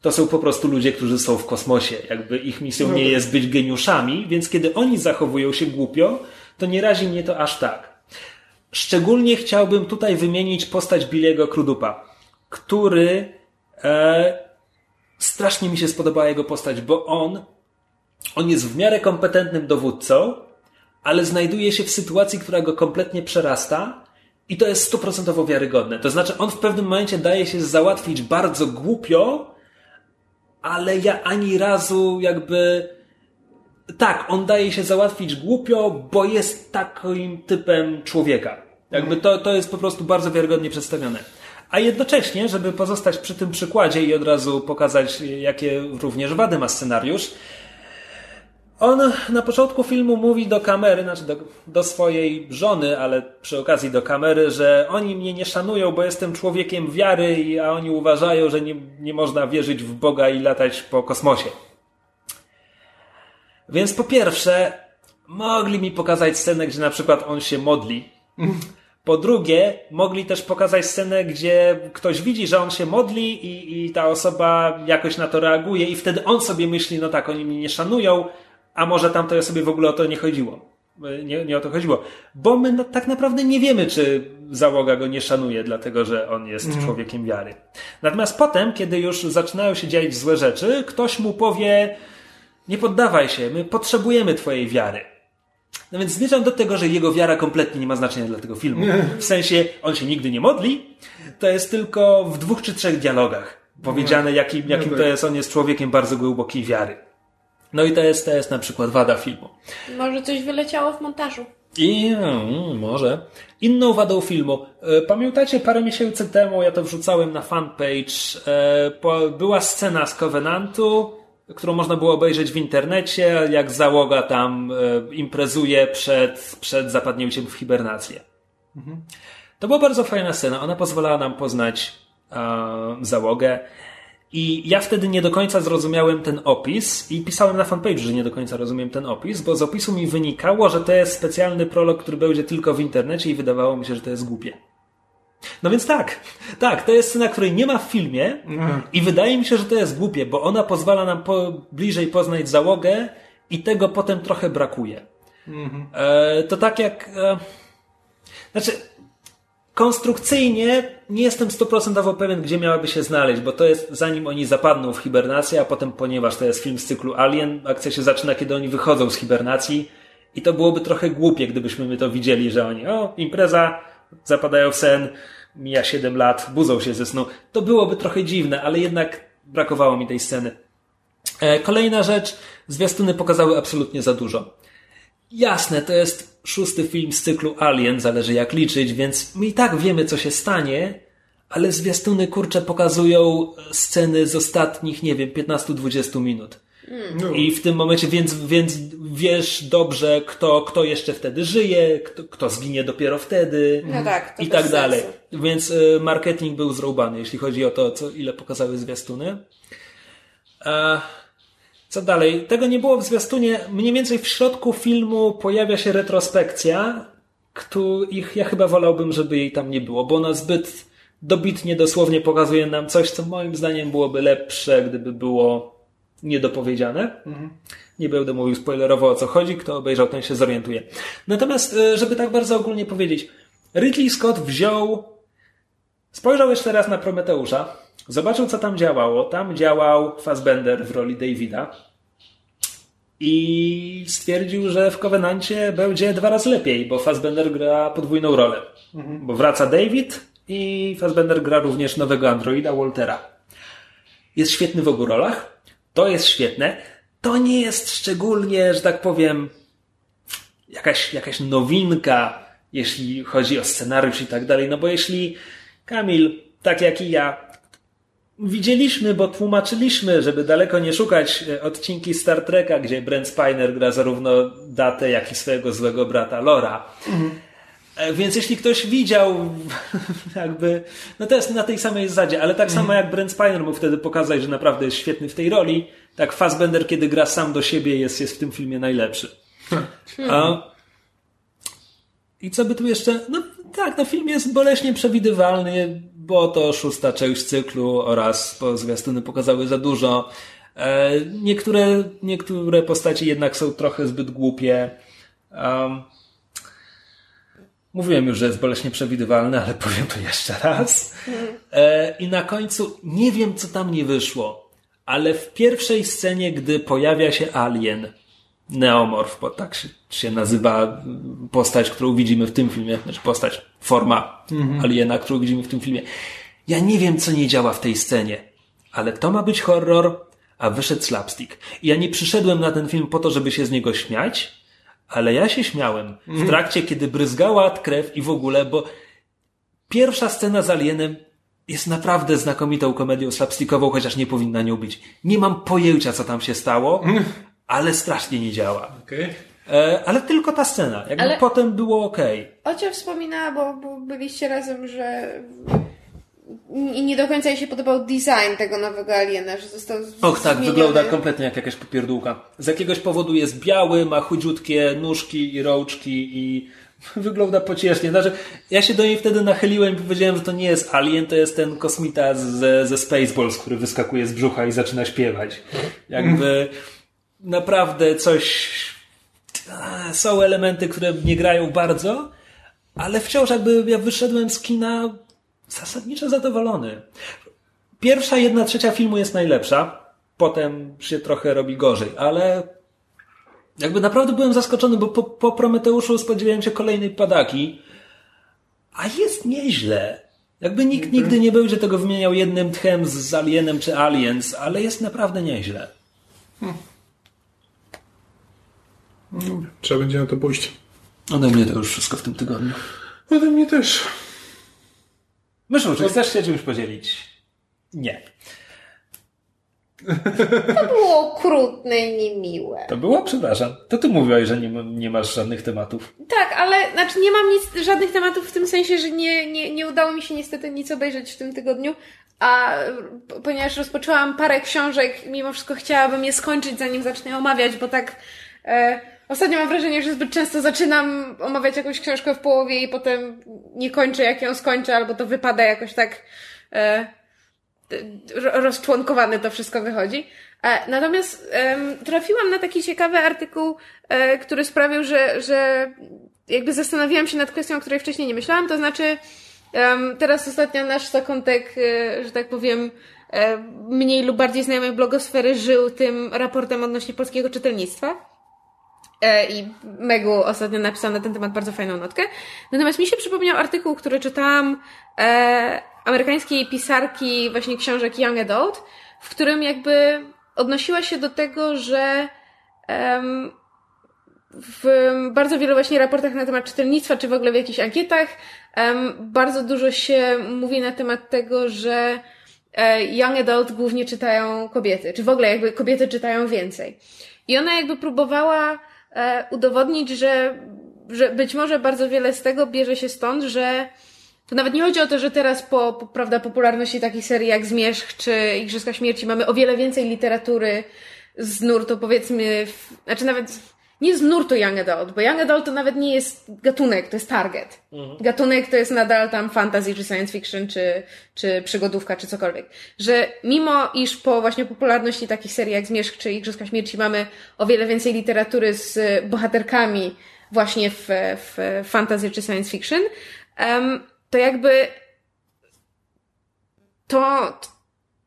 To są po prostu ludzie, którzy są w kosmosie. Jakby ich misją nie jest być geniuszami, więc kiedy oni zachowują się głupio, to nie razi mnie to aż tak. Szczególnie chciałbym tutaj wymienić postać Billiego Crudupa, który e, strasznie mi się spodobała jego postać, bo on on jest w miarę kompetentnym dowódcą, ale znajduje się w sytuacji, która go kompletnie przerasta i to jest stuprocentowo wiarygodne. To znaczy, on w pewnym momencie daje się załatwić bardzo głupio, ale ja ani razu jakby. Tak, on daje się załatwić głupio, bo jest takim typem człowieka. Jakby to, to jest po prostu bardzo wiarygodnie przedstawione. A jednocześnie, żeby pozostać przy tym przykładzie i od razu pokazać, jakie również wady ma scenariusz, on na początku filmu mówi do kamery, znaczy do, do, swojej żony, ale przy okazji do kamery, że oni mnie nie szanują, bo jestem człowiekiem wiary, a oni uważają, że nie, nie można wierzyć w Boga i latać po kosmosie. Więc po pierwsze, mogli mi pokazać scenę, gdzie na przykład on się modli. Po drugie, mogli też pokazać scenę, gdzie ktoś widzi, że on się modli i, i ta osoba jakoś na to reaguje i wtedy on sobie myśli, no tak, oni mnie nie szanują, a może tamtej osobie w ogóle o to nie chodziło. Nie, nie o to chodziło. Bo my no, tak naprawdę nie wiemy, czy załoga go nie szanuje, dlatego że on jest człowiekiem wiary. Natomiast potem, kiedy już zaczynają się dziać złe rzeczy, ktoś mu powie, nie poddawaj się, my potrzebujemy twojej wiary. No więc zmierzam do tego, że jego wiara kompletnie nie ma znaczenia dla tego filmu. W sensie, on się nigdy nie modli, to jest tylko w dwóch czy trzech dialogach powiedziane, jakim, jakim to jest, on jest człowiekiem bardzo głębokiej wiary. No i to jest, to jest na przykład wada filmu. Może coś wyleciało w montażu. I mm, może. Inną wadą filmu. E, Pamiętacie, parę miesięcy temu, ja to wrzucałem na fanpage, e, była scena z Covenantu, którą można było obejrzeć w internecie, jak załoga tam e, imprezuje przed, przed zapadnięciem w hibernację. To była bardzo fajna scena. Ona pozwalała nam poznać załogę. I ja wtedy nie do końca zrozumiałem ten opis i pisałem na fanpage, że nie do końca rozumiem ten opis, bo z opisu mi wynikało, że to jest specjalny prolog, który będzie tylko w internecie i wydawało mi się, że to jest głupie. No więc tak, tak, to jest scena, której nie ma w filmie i wydaje mi się, że to jest głupie, bo ona pozwala nam po, bliżej poznać załogę i tego potem trochę brakuje. E, to tak jak... E, znaczy, konstrukcyjnie nie jestem stuprocentowo pewien, gdzie miałaby się znaleźć, bo to jest zanim oni zapadną w hibernację, a potem, ponieważ to jest film z cyklu Alien, akcja się zaczyna, kiedy oni wychodzą z hibernacji i to byłoby trochę głupie, gdybyśmy my to widzieli, że oni, o, impreza, zapadają w sen, mija 7 lat, budzą się ze snu. To byłoby trochę dziwne, ale jednak brakowało mi tej sceny. E, kolejna rzecz, zwiastuny pokazały absolutnie za dużo. Jasne, to jest szósty film z cyklu Alien, zależy jak liczyć, więc my i tak wiemy, co się stanie, ale zwiastuny kurcze pokazują sceny z ostatnich, nie wiem, 15-20 minut. No. I w tym momencie, więc, więc wiesz dobrze, kto, kto jeszcze wtedy żyje, kto, kto zginie dopiero wtedy. No tak, I tak dalej. Więc y, marketing był zrąbany, jeśli chodzi o to, co, ile pokazały zwiastuny. A, co dalej? Tego nie było w zwiastunie. Mniej więcej w środku filmu pojawia się retrospekcja, których ja chyba wolałbym, żeby jej tam nie było, bo ona zbyt dobitnie, dosłownie pokazuje nam coś, co moim zdaniem byłoby lepsze, gdyby było niedopowiedziane. Mhm. Nie będę mówił spoilerowo o co chodzi, kto obejrzał, ten się zorientuje. Natomiast, e, żeby tak bardzo ogólnie powiedzieć, Ridley Scott wziął, spojrzał jeszcze raz na Prometeusza, zobaczył co tam działało. Tam działał Fassbender w roli Davida i stwierdził, że w Covenancie będzie dwa razy lepiej, bo Fassbender gra podwójną rolę. Mhm. Bo wraca David i Fassbender gra również nowego androida Waltera. Jest świetny w obu rolach. To jest świetne. To nie jest szczególnie, że tak powiem, jakaś, jakaś nowinka, jeśli chodzi o scenariusz i tak dalej. No bo jeśli Kamil, tak jak i ja, widzieliśmy, bo tłumaczyliśmy, żeby daleko nie szukać e, odcinki Star Treka, gdzie Brent Spiner gra zarówno Datę, jak i swojego złego brata Lora. Mhm. E, więc jeśli ktoś widział, [LAUGHS] jakby, no to jest na tej samej zasadzie, ale tak mm. samo jak Brent Spiner mógł wtedy pokazać, że naprawdę jest świetny w tej roli, tak Fassbender, kiedy gra sam do siebie, jest, jest w tym filmie najlepszy. A, I co by tu jeszcze? No tak, no film jest boleśnie przewidywalny, bo to szósta część cyklu oraz zwiastuny pokazały za dużo. E, niektóre, niektóre postaci jednak są trochę zbyt głupie. Um, Mówiłem już, że jest boleśnie przewidywalny, ale [LAUGHS] powiem to jeszcze raz. E, I na końcu nie wiem, co tam nie wyszło, ale w pierwszej scenie, gdy pojawia się alien, neomorf, bo tak się, się nazywa postać, którą widzimy w tym filmie, znaczy postać, forma mhm. aliena, którą widzimy w tym filmie. Ja nie wiem, co nie działa w tej scenie, ale to ma być horror, a wyszedł slapstick. I ja nie przyszedłem na ten film po to, żeby się z niego śmiać, ale ja się śmiałem w trakcie, kiedy bryzgała krew i w ogóle, bo pierwsza scena z Alienem jest naprawdę znakomitą komedią slapstickową, chociaż nie powinna nią być. Nie mam pojęcia, co tam się stało, ale strasznie nie działa. Okay. E, ale tylko ta scena. Jakby ale... potem było ok. Ocia wspomina, bo, bo byliście razem, że i nie do końca jej się podobał design tego nowego aliena, że został Och tak, zmieniony. wygląda kompletnie jak jakaś popierdółka. Z jakiegoś powodu jest biały, ma chudziutkie nóżki i rączki i [LAUGHS] wygląda pociesznie. Znaczy, ja się do niej wtedy nachyliłem i powiedziałem, że to nie jest alien, to jest ten kosmita ze, ze Spaceballs, który wyskakuje z brzucha i zaczyna śpiewać. Jakby naprawdę coś... Są elementy, które nie grają bardzo, ale wciąż jakby ja wyszedłem z kina zasadniczo zadowolony. Pierwsza jedna trzecia filmu jest najlepsza, potem się trochę robi gorzej, ale jakby naprawdę byłem zaskoczony, bo po, po Prometeuszu spodziewałem się kolejnej padaki, a jest nieźle. Jakby nikt mhm. nigdy nie będzie tego wymieniał jednym tchem z Alienem czy Aliens, ale jest naprawdę nieźle. Hmm. Trzeba będzie na to pójść. Ode mnie to już wszystko w tym tygodniu. Ode mnie też. Myszu, czy chcesz się czymś podzielić? Nie. To było okrutne i niemiłe. To było? Przepraszam. To ty mówiłaś, że nie, nie masz żadnych tematów. Tak, ale znaczy nie mam nic, żadnych tematów w tym sensie, że nie, nie, nie udało mi się niestety nic obejrzeć w tym tygodniu, a ponieważ rozpoczęłam parę książek, mimo wszystko chciałabym je skończyć, zanim zacznę omawiać, bo tak... E, Ostatnio mam wrażenie, że zbyt często zaczynam omawiać jakąś książkę w połowie i potem nie kończę, jak ją skończę, albo to wypada jakoś tak e, rozczłonkowany to wszystko wychodzi. E, natomiast e, trafiłam na taki ciekawy artykuł, e, który sprawił, że, że jakby zastanawiałam się nad kwestią, o której wcześniej nie myślałam, to znaczy teraz ostatnio nasz zakątek, e, że tak powiem, e, mniej lub bardziej znajomej blogosfery żył tym raportem odnośnie polskiego czytelnictwa. E, I Megu ostatnio napisał na ten temat bardzo fajną notkę. Natomiast mi się przypomniał artykuł, który czytałam e, amerykańskiej pisarki właśnie książek Young Adult, w którym jakby odnosiła się do tego, że um, w bardzo wielu właśnie raportach na temat czytelnictwa, czy w ogóle w jakichś ankietach, um, bardzo dużo się mówi na temat tego, że e, young adult głównie czytają kobiety, czy w ogóle jakby kobiety czytają więcej. I ona jakby próbowała udowodnić, że, że być może bardzo wiele z tego bierze się stąd, że to nawet nie chodzi o to, że teraz po, po prawda, popularności takich serii jak Zmierzch czy Igrzyska Śmierci mamy o wiele więcej literatury z nurtu, powiedzmy, w, znaczy nawet nie z nurtu Young Adult, bo Young Adult to nawet nie jest gatunek, to jest target. Mhm. Gatunek to jest nadal tam fantasy, czy science fiction, czy, czy przygodówka, czy cokolwiek. Że mimo iż po właśnie popularności takich serii jak Zmierzch czy Igrzyska Śmierci mamy o wiele więcej literatury z bohaterkami właśnie w, w fantasy czy science fiction, um, to jakby to,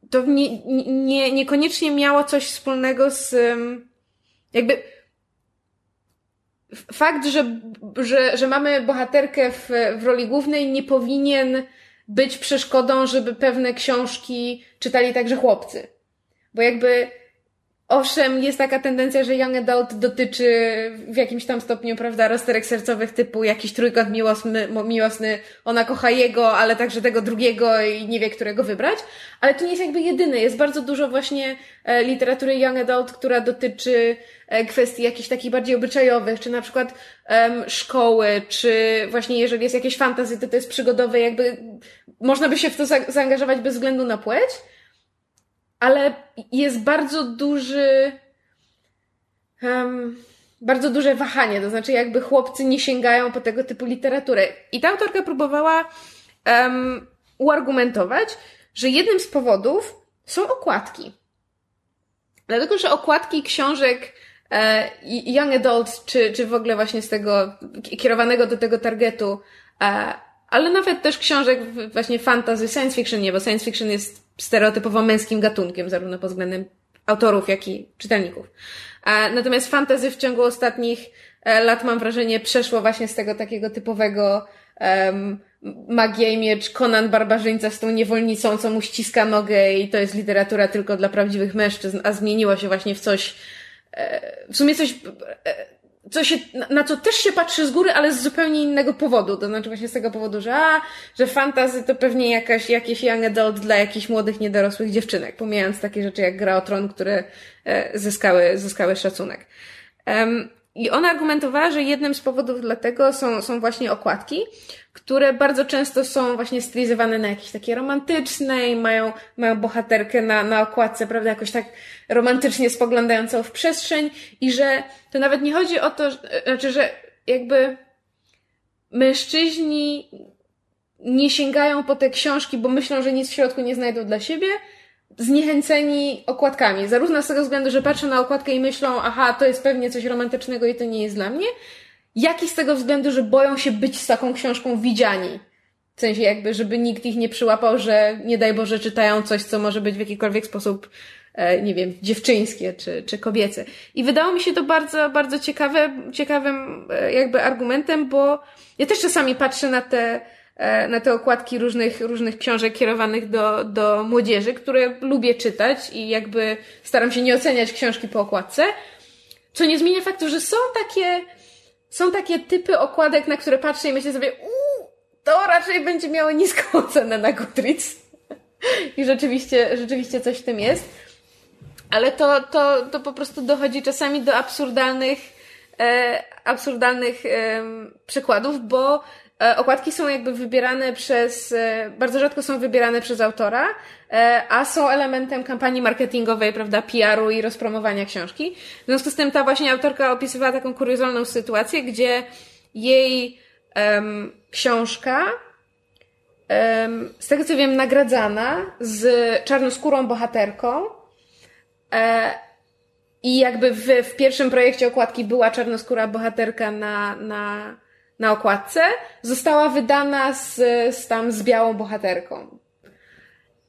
to nie, nie, niekoniecznie miało coś wspólnego z jakby fakt, że, że, że mamy bohaterkę w, w roli głównej nie powinien być przeszkodą, żeby pewne książki czytali także chłopcy. Bo jakby Owszem, jest taka tendencja, że Young Adult dotyczy w jakimś tam stopniu, prawda, rozterek sercowych typu jakiś trójkąt miłosny, miłosny, ona kocha jego, ale także tego drugiego i nie wie, którego wybrać. Ale to nie jest jakby jedyny. Jest bardzo dużo właśnie e, literatury Young Adult, która dotyczy e, kwestii jakichś takich bardziej obyczajowych, czy na przykład um, szkoły, czy właśnie jeżeli jest jakieś fantasy, to to jest przygodowe, jakby można by się w to za zaangażować bez względu na płeć ale jest bardzo duży. Um, bardzo duże wahanie, to znaczy jakby chłopcy nie sięgają po tego typu literaturę. I ta autorka próbowała um, uargumentować, że jednym z powodów są okładki. Dlatego, że okładki książek e, Young Adult, czy, czy w ogóle właśnie z tego kierowanego do tego targetu, e, ale nawet też książek właśnie fantasy, science fiction nie, bo science fiction jest stereotypowo męskim gatunkiem, zarówno pod względem autorów, jak i czytelników. Natomiast fantasy w ciągu ostatnich e, lat, mam wrażenie, przeszło właśnie z tego takiego typowego um, magia i miecz, Conan barbarzyńca z tą niewolnicą, co mu ściska nogę i to jest literatura tylko dla prawdziwych mężczyzn, a zmieniło się właśnie w coś, e, w sumie coś e, co się, na co też się patrzy z góry, ale z zupełnie innego powodu. To znaczy właśnie z tego powodu, że a, że fantazy to pewnie jakaś, jakieś young adult dla jakichś młodych, niedorosłych dziewczynek, pomijając takie rzeczy jak Gra o Tron, które e, zyskały, zyskały szacunek. Um, i ona argumentowała, że jednym z powodów dlatego są, są właśnie okładki, które bardzo często są właśnie stylizowane na jakieś takie romantyczne i mają, mają bohaterkę na, na okładce, prawda, jakoś tak romantycznie spoglądającą w przestrzeń i że to nawet nie chodzi o to, znaczy, że jakby mężczyźni nie sięgają po te książki, bo myślą, że nic w środku nie znajdą dla siebie, zniechęceni okładkami. Zarówno z tego względu, że patrzą na okładkę i myślą, aha, to jest pewnie coś romantycznego i to nie jest dla mnie, jak i z tego względu, że boją się być z taką książką widziani. W sensie jakby, żeby nikt ich nie przyłapał, że nie daj Boże czytają coś, co może być w jakikolwiek sposób, e, nie wiem, dziewczyńskie czy, czy kobiece. I wydało mi się to bardzo, bardzo ciekawe, ciekawym e, jakby argumentem, bo ja też czasami patrzę na te, E, na te okładki różnych, różnych książek kierowanych do, do młodzieży, które lubię czytać i jakby staram się nie oceniać książki po okładce. Co nie zmienia faktu, że są takie, są takie typy okładek, na które patrzę i myślę sobie, uuu, to raczej będzie miało niską [LAUGHS] ocenę na Goodreads. I rzeczywiście, rzeczywiście coś w tym jest. Ale to, to, to po prostu dochodzi czasami do absurdalnych, e, absurdalnych e, przykładów, bo okładki są jakby wybierane przez, e, bardzo rzadko są wybierane przez autora, e, a są elementem kampanii marketingowej, prawda, PR-u i rozpromowania książki. W związku z tym ta właśnie autorka opisywała taką kuriozalną sytuację, gdzie jej um, książka, um, z tego co wiem, nagradzana z czarnoskórą bohaterką, e, i jakby w, w pierwszym projekcie okładki była czarnoskóra bohaterka na, na na okładce została wydana z, z tam z białą bohaterką.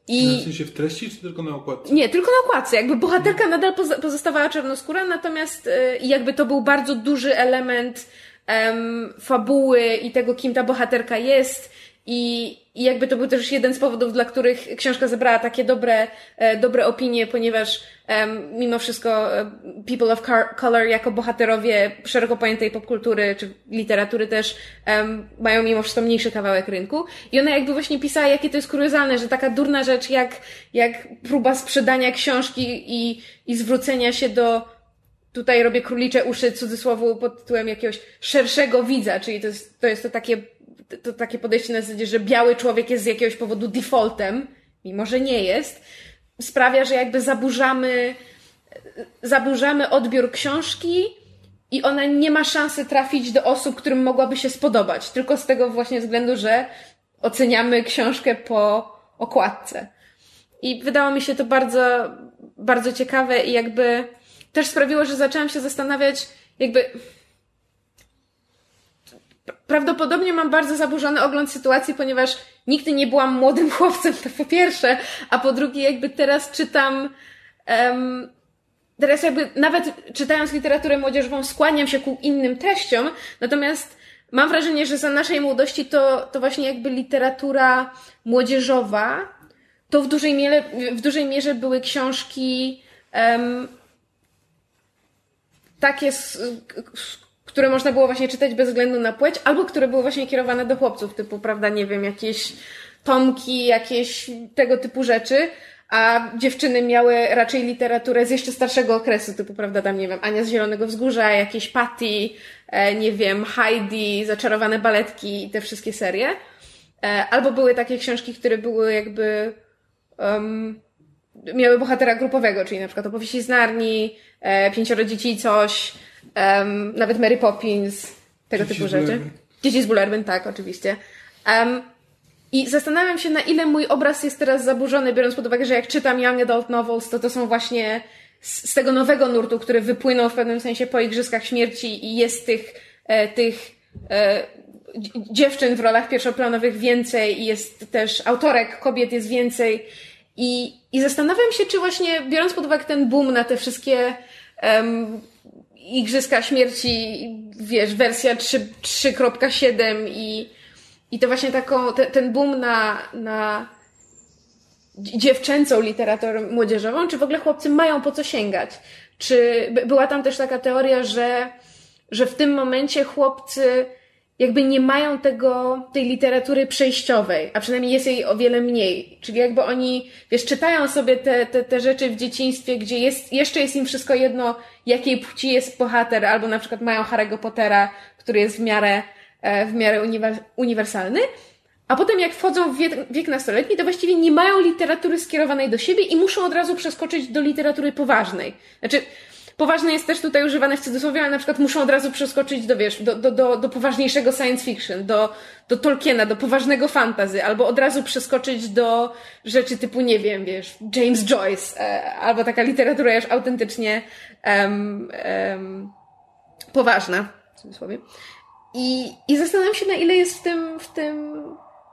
I... W sensie w treści, czy tylko na okładce? Nie, tylko na okładce. Jakby bohaterka nadal pozostawała czarnoskóra, natomiast y, jakby to był bardzo duży element um, fabuły i tego, kim ta bohaterka jest. I, I jakby to był też jeden z powodów, dla których książka zebrała takie dobre, e, dobre opinie, ponieważ um, mimo wszystko e, People of Color jako bohaterowie szeroko pojętej popkultury czy literatury też um, mają mimo wszystko mniejszy kawałek rynku. I ona jakby właśnie pisała, jakie to jest kuriozalne, że taka durna rzecz jak, jak próba sprzedania książki i, i zwrócenia się do tutaj robię królicze uszy cudzysłowu pod tytułem jakiegoś szerszego widza, czyli to jest to, jest to takie to takie podejście na zasadzie, że biały człowiek jest z jakiegoś powodu defaultem, mimo że nie jest, sprawia, że jakby zaburzamy, zaburzamy odbiór książki i ona nie ma szansy trafić do osób, którym mogłaby się spodobać. Tylko z tego właśnie względu, że oceniamy książkę po okładce. I wydało mi się to bardzo, bardzo ciekawe i jakby też sprawiło, że zaczęłam się zastanawiać, jakby prawdopodobnie mam bardzo zaburzony ogląd sytuacji, ponieważ nigdy nie byłam młodym [LAUGHS] chłopcem, to po pierwsze, a po drugie jakby teraz czytam um, teraz jakby nawet czytając literaturę młodzieżową skłaniam się ku innym treściom, natomiast mam wrażenie, że za naszej młodości to, to właśnie jakby literatura młodzieżowa to w dużej mierze, w dużej mierze były książki um, takie, które można było właśnie czytać bez względu na płeć, albo które były właśnie kierowane do chłopców, typu, prawda, nie wiem, jakieś tomki, jakieś tego typu rzeczy, a dziewczyny miały raczej literaturę z jeszcze starszego okresu, typu, prawda, tam, nie wiem, Ania z Zielonego Wzgórza, jakieś Patty, e, nie wiem, Heidi, Zaczarowane Baletki i te wszystkie serie. E, albo były takie książki, które były jakby um, miały bohatera grupowego, czyli na przykład opowieści z Narni, e, Pięcioro dzieci i coś, um, nawet Mary Poppins, tego Dzieci typu rzeczy. Dzieci z Bullerbyn, tak, oczywiście. Um, I zastanawiam się, na ile mój obraz jest teraz zaburzony, biorąc pod uwagę, że jak czytam Young Adult Novels, to to są właśnie z, z tego nowego nurtu, który wypłynął w pewnym sensie po Igrzyskach Śmierci i jest tych, e, tych e, dziewczyn w rolach pierwszoplanowych więcej i jest też autorek kobiet jest więcej. I, I zastanawiam się, czy właśnie biorąc pod uwagę ten boom na te wszystkie um, Igrzyska Śmierci, wiesz, wersja 3.7 i, i to właśnie taką, te, ten boom na, na dziewczęcą literaturę młodzieżową, czy w ogóle chłopcy mają po co sięgać? Czy była tam też taka teoria, że, że w tym momencie chłopcy jakby nie mają tego, tej literatury przejściowej, a przynajmniej jest jej o wiele mniej. Czyli jakby oni, wiesz, czytają sobie te, te, te rzeczy w dzieciństwie, gdzie jest, jeszcze jest im wszystko jedno, jakiej płci jest bohater, albo na przykład mają Harry'ego Pottera, który jest w miarę, e, w miarę uniwersalny, a potem jak wchodzą w wiek, wiek nastoletni, to właściwie nie mają literatury skierowanej do siebie i muszą od razu przeskoczyć do literatury poważnej. Znaczy, poważne jest też tutaj używane w cudzysłowie, ale na przykład muszą od razu przeskoczyć do, wiesz, do, do, do, do poważniejszego science fiction, do, do Tolkiena, do poważnego fantazy, albo od razu przeskoczyć do rzeczy typu, nie wiem, wiesz, James Joyce, e, albo taka literatura już autentycznie um, um, poważna, w cudzysłowie. I, I zastanawiam się, na ile jest w tym, w tym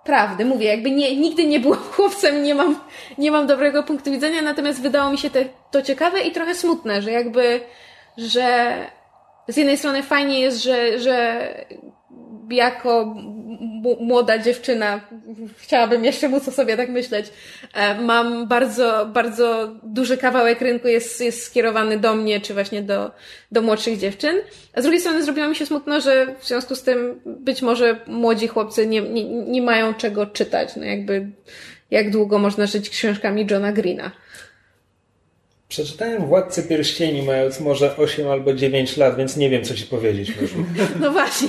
prawdy. Mówię, jakby nie, nigdy nie byłam [LAUGHS] chłopcem, nie mam, nie mam dobrego punktu widzenia, natomiast wydało mi się te, to ciekawe i trochę smutne, że jakby, że z jednej strony fajnie jest, że, że jako młoda dziewczyna, chciałabym jeszcze móc o sobie tak myśleć, e, mam bardzo, bardzo duży kawałek rynku jest, jest skierowany do mnie, czy właśnie do, do młodszych dziewczyn. A z drugiej strony zrobiło mi się smutno, że w związku z tym być może młodzi chłopcy nie, nie, nie mają czego czytać. No jakby, jak długo można żyć książkami Johna Greena. Przeczytałem Władcę Pierścieni mając może 8 albo 9 lat, więc nie wiem, co ci powiedzieć. No właśnie.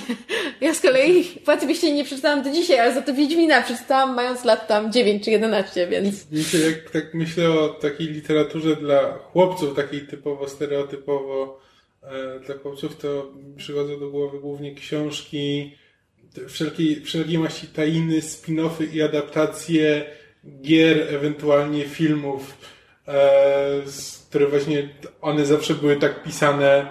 Ja z kolei Władcę Pierścieni nie przeczytałam do dzisiaj, ale za to Wiedźmina przeczytałam mając lat tam 9 czy 11, więc... Wiecie, jak tak myślę o takiej literaturze dla chłopców, takiej typowo, stereotypowo e, dla chłopców, to przychodzą do głowy głównie książki, wszelkiej, wszelkiej maści tajny, spin-offy i adaptacje gier, ewentualnie filmów które właśnie one zawsze były tak pisane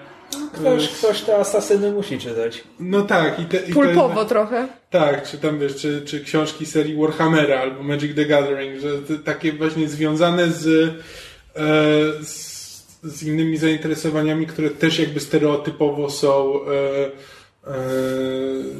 Ktoś, ktoś te asasyny musi czytać. No tak. I te, i Pulpowo trochę. Tak, czy tam wiesz, czy, czy książki serii Warhammera albo Magic the Gathering, że te, takie właśnie związane z, e, z, z innymi zainteresowaniami, które też jakby stereotypowo są e, e,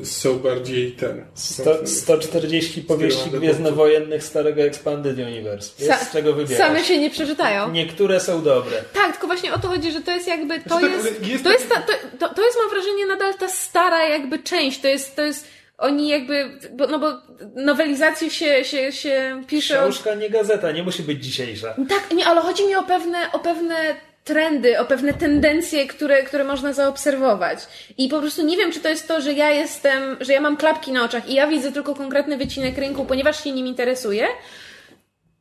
są bardziej ten. Sto, 140 powieści gwiezdnowojennych starego Expanded Universe. Jest Sa- z czego wybierać. Same się nie przeczytają. Niektóre są dobre. Tak, tylko właśnie o to chodzi, że to jest jakby, to Znaczy tak, jest, jest to jest, ta, to, to, to jest mam wrażenie nadal ta stara jakby część, to jest, to jest, oni jakby, bo, no bo nowelizacje się, się, się pisze od, Książka, nie gazeta, nie musi być dzisiejsza. tak, nie, ale chodzi mi o pewne, o pewne trendy, o pewne tendencje, które, które można zaobserwować. I po prostu nie wiem, czy to jest to, że ja jestem, że ja mam klapki na oczach i ja widzę tylko konkretny wycinek rynku, ponieważ się nim interesuję,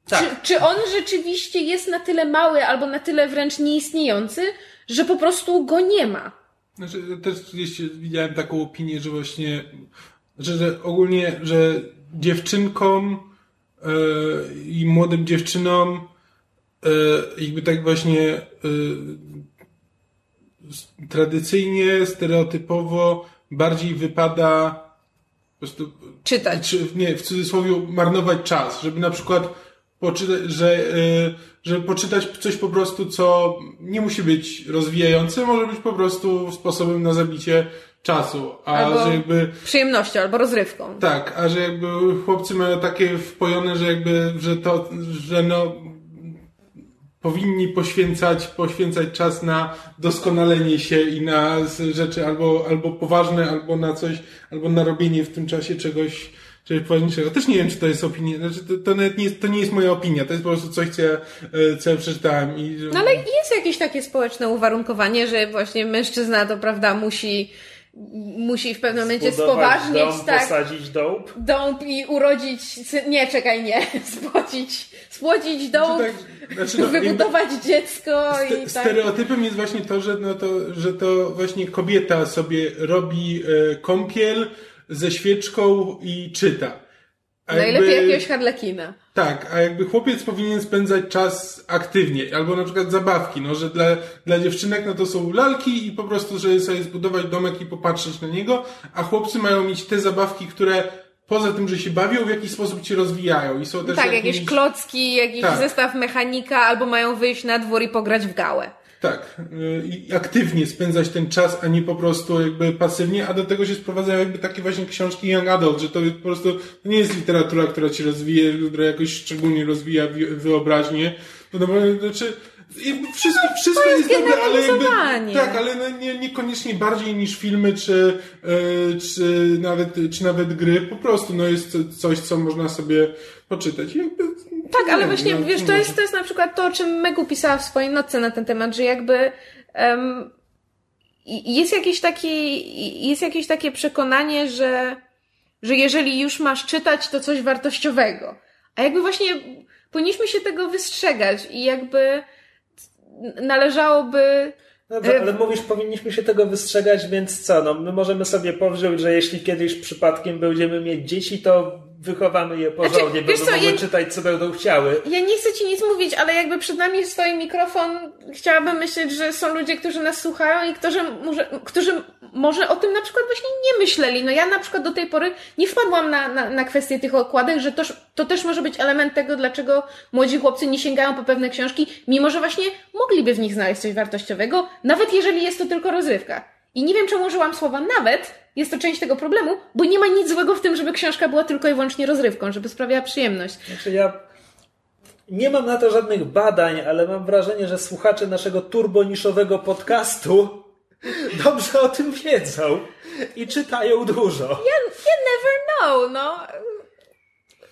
Tak. Czy, czy on rzeczywiście jest na tyle mały albo na tyle wręcz nieistniejący, że po prostu go nie ma? Znaczy, też gdzieś widziałem taką opinię, że właśnie, że, że ogólnie, że dziewczynkom e, i młodym dziewczynom jakby tak właśnie e, tradycyjnie, stereotypowo bardziej wypada po prostu Czytać. czy, nie, w cudzysłowie marnować czas, żeby na przykład poczytać, że, y, żeby poczytać coś po prostu, co nie musi być rozwijające, może być po prostu sposobem na zabicie czasu, a Albo- że jakby Przyjemnością albo rozrywką. tak, a że jakby chłopcy mają takie wpojone, że jakby, że to, że no powinni poświęcać, poświęcać czas na doskonalenie się i na rzeczy albo, albo poważne, albo na coś, albo na robienie w tym czasie czegoś, czegoś poważniejszego. Też nie wiem, czy to jest opinia, znaczy to, to nie jest, to nie jest moja opinia, to jest po prostu coś, co ja, e, co ja przeczytałem i, No ale jest jakieś takie społeczne uwarunkowanie, że właśnie mężczyzna to prawda musi, musi w pewnym momencie Zbudować spoważnieć, dom, tak, posadzić dąb. dąb i urodzić, nie, czekaj, nie, [LAUGHS] spłodzić, spłodzić dąb, tak, znaczy, no, jakby- wybudować dziecko Ste- i tak. Stereotypem jest właśnie to, że, no to, że to właśnie kobieta sobie robi e, kąpiel ze świeczką i czyta. A Najlepiej jakby- jakiegoś harlekina. Tak, a jakby chłopiec powinien spędzać czas aktywnie, albo na przykład zabawki, no, że dla, dla dziewczynek no to są lalki i po prostu, żeby sobie zbudować domek i popatrzeć na niego, a chłopcy mają mieć te zabawki, które poza tym, że się bawią, w jakiś sposób się rozwijają i są też Tak, jakimiś... jakieś klocki, jakiś Tak. zestaw mechanika, albo mają wyjść na dwór i pograć w gałę. Tak, y, i aktywnie spędzać ten czas, a nie po prostu jakby pasywnie, a do tego się sprowadzają jakby takie właśnie książki Young Adult, że to po prostu to nie jest literatura, która ci rozwija, która jakoś szczególnie rozwija wi- wyobraźnię. No, no, znaczy, jakby wszystko, wszystko jest jest dobre, ale jakby, tak, ale no, nie, niekoniecznie bardziej niż filmy, czy, y, czy, nawet, czy nawet gry, po prostu no, jest coś, co można sobie poczytać. Jakby, Tak, ale właśnie, no, wiesz, to jest, to jest na przykład to, o czym Megu pisała w swojej notce na ten temat, że jakby i- jest jakieś takie, i- jest jakieś takie przekonanie, że, że jeżeli już masz czytać, to coś wartościowego. A jakby właśnie powinniśmy się tego wystrzegać i jakby należałoby Dobrze, E, ale mówisz, powinniśmy się tego wystrzegać, więc co? No, my możemy sobie powrzeć, że jeśli kiedyś przypadkiem będziemy mieć dzieci, to wychowamy je porządnie, Znaczy, będą co, mogły ja- czytać, co będą chciały. Ja nie chcę ci nic mówić, ale jakby przed nami stoi mikrofon, chciałabym myśleć, że są ludzie, którzy nas słuchają i którzy może, którzy może o tym na przykład właśnie nie myśleli. No ja na przykład do tej pory nie wpadłam na, na, na kwestię tych okładek, że to, to też może być element tego, dlaczego młodzi chłopcy nie sięgają po pewne książki, mimo że właśnie mogliby w nich znaleźć coś wartościowego, nawet jeżeli jest to tylko rozrywka. I nie wiem, czemu użyłam słowa nawet, jest to część tego problemu, bo nie ma nic złego w tym, żeby książka była tylko i wyłącznie rozrywką, żeby sprawiała przyjemność. Znaczy ja nie mam na to żadnych badań, ale mam wrażenie, że słuchacze naszego turboniszowego podcastu [LAUGHS] dobrze o tym wiedzą i czytają dużo. You, you never know, no.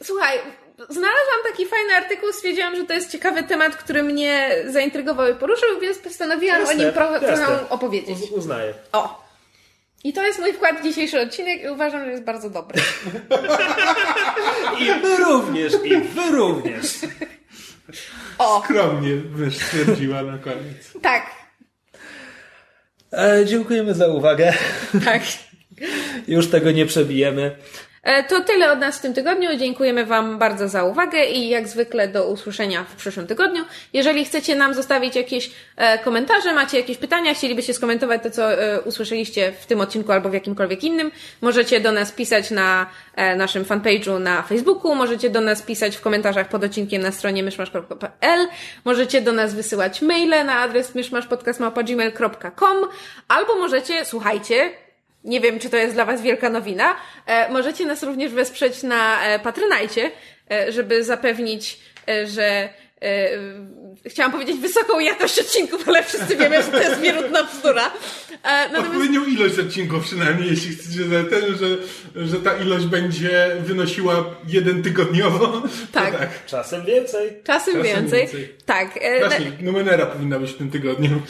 Słuchaj, znalazłam taki fajny artykuł, stwierdziłam, że to jest ciekawy temat, który mnie zaintrygował i poruszył, więc postanowiłam Jasne, o nim trochę opowiedzieć. Uz- Uznaję. O! I to jest mój wkład w dzisiejszy odcinek i uważam, że jest bardzo dobry. I wy również, i wy również. O! Skromnie mysz stwierdziła na koniec. Tak, E, dziękujemy za uwagę. tak. Już tego nie przebijemy. E, to tyle od nas w tym tygodniu. Dziękujemy Wam bardzo za uwagę i jak zwykle do usłyszenia w przyszłym tygodniu. Jeżeli chcecie nam zostawić jakieś e, komentarze, macie jakieś pytania, chcielibyście skomentować to, co e, usłyszeliście w tym odcinku albo w jakimkolwiek innym, możecie do nas pisać na naszym fanpage'u na Facebooku, możecie do nas pisać w komentarzach pod odcinkiem na stronie myszmasz.pl, możecie do nas wysyłać maile na adres myszmaszpodcast.gmail.com albo możecie, słuchajcie, nie wiem, czy to jest dla Was wielka nowina. E, możecie nas również wesprzeć na e, Patronajcie, e, żeby zapewnić, że chciałam powiedzieć wysoką jakość odcinków, ale wszyscy wiemy, że to jest wierutna bzdura. Natomiast... Odpowiednią ilość odcinków przynajmniej, jeśli chcecie, że, ten, że, że ta ilość będzie wynosiła jeden tygodniowo. Tak. tak. Czasem więcej. Czasem, Czasem więcej. więcej. Tak. Właśnie, Numenera powinna być w tym tygodniu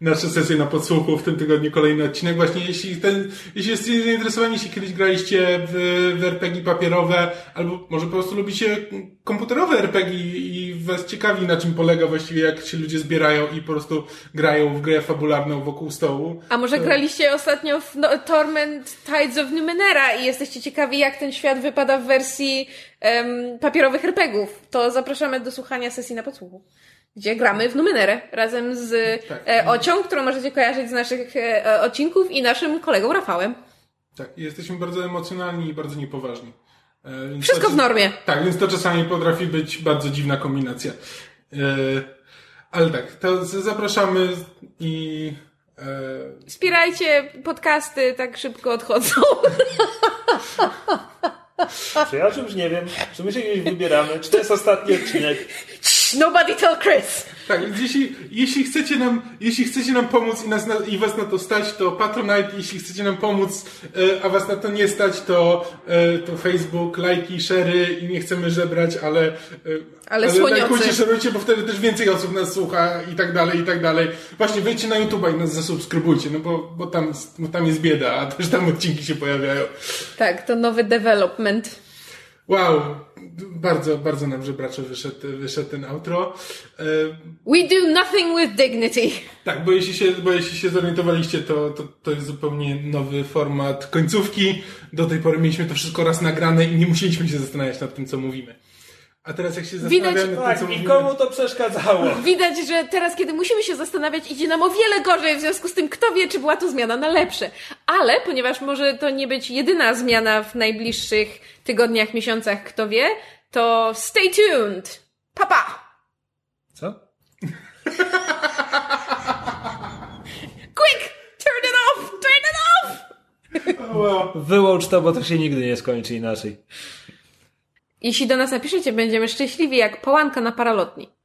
nasze sesje na podsłuchu w tym tygodniu kolejny odcinek. Właśnie jeśli ten, jeśli jesteście zainteresowani, jeśli kiedyś graliście w, w RPG papierowe, albo może po prostu lubicie komputerowe RPG i was ciekawi na czym polega właściwie, jak się ludzie zbierają i po prostu grają w grę fabularną wokół stołu. A może to... graliście ostatnio w no, Torment Tides of Numenera i jesteście ciekawi, jak ten świat wypada w wersji um, papierowych RPGów, to zapraszamy do słuchania sesji na podsłuchu gdzie gramy w Numenerę razem z tak. e, Ocią, którą możecie kojarzyć z naszych e, odcinków i naszym kolegą Rafałem. Tak, jesteśmy bardzo emocjonalni i bardzo niepoważni. E, Wszystko to, w normie. Tak, więc to czasami potrafi być bardzo dziwna kombinacja. E, ale tak, to zapraszamy i... E... Wspierajcie podcasty, tak szybko odchodzą. Czy ja czymś nie wiem? Czy my się gdzieś wybieramy? Czy to jest ostatni odcinek? [LAUGHS] Nobody tell Chris! Tak, jeśli, jeśli, chcecie nam, jeśli chcecie nam pomóc i, nas na, i was na to stać, to Patronite, jeśli chcecie nam pomóc, e, a was na to nie stać, to, e, to Facebook, lajki, szery i nie chcemy żebrać, ale, e, ale, ale lajkujcie, szerujcie, bo wtedy też więcej osób nas słucha i tak dalej, i tak dalej. Właśnie wejdźcie na YouTube i nas zasubskrybujcie, no bo, bo, tam, bo tam jest bieda, a też tam odcinki się pojawiają. Tak, to nowy development. Wow, bardzo, bardzo nam żebracze wyszedł, wyszedł ten outro. E, We do nothing with dignity. Tak, bo jeśli się, bo jeśli się zorientowaliście, to, to, to jest zupełnie nowy format końcówki. Do tej pory mieliśmy to wszystko raz nagrane i nie musieliśmy się zastanawiać nad tym, co mówimy. A teraz jak się zastanawiamy, Widać, tak, tym, co nikomu to przeszkadzało. Widać, że teraz, kiedy musimy się zastanawiać, idzie nam o wiele gorzej, w związku z tym, kto wie, czy była to zmiana na lepsze. Ale, ponieważ może to nie być jedyna zmiana w najbliższych tygodniach, miesiącach, kto wie, to stay tuned! Papa! Co? Quick! Turn it off! Turn it off! Wyłącz to, bo to się nigdy nie skończy inaczej. Jeśli do nas napiszecie, będziemy szczęśliwi jak połanka na paralotni.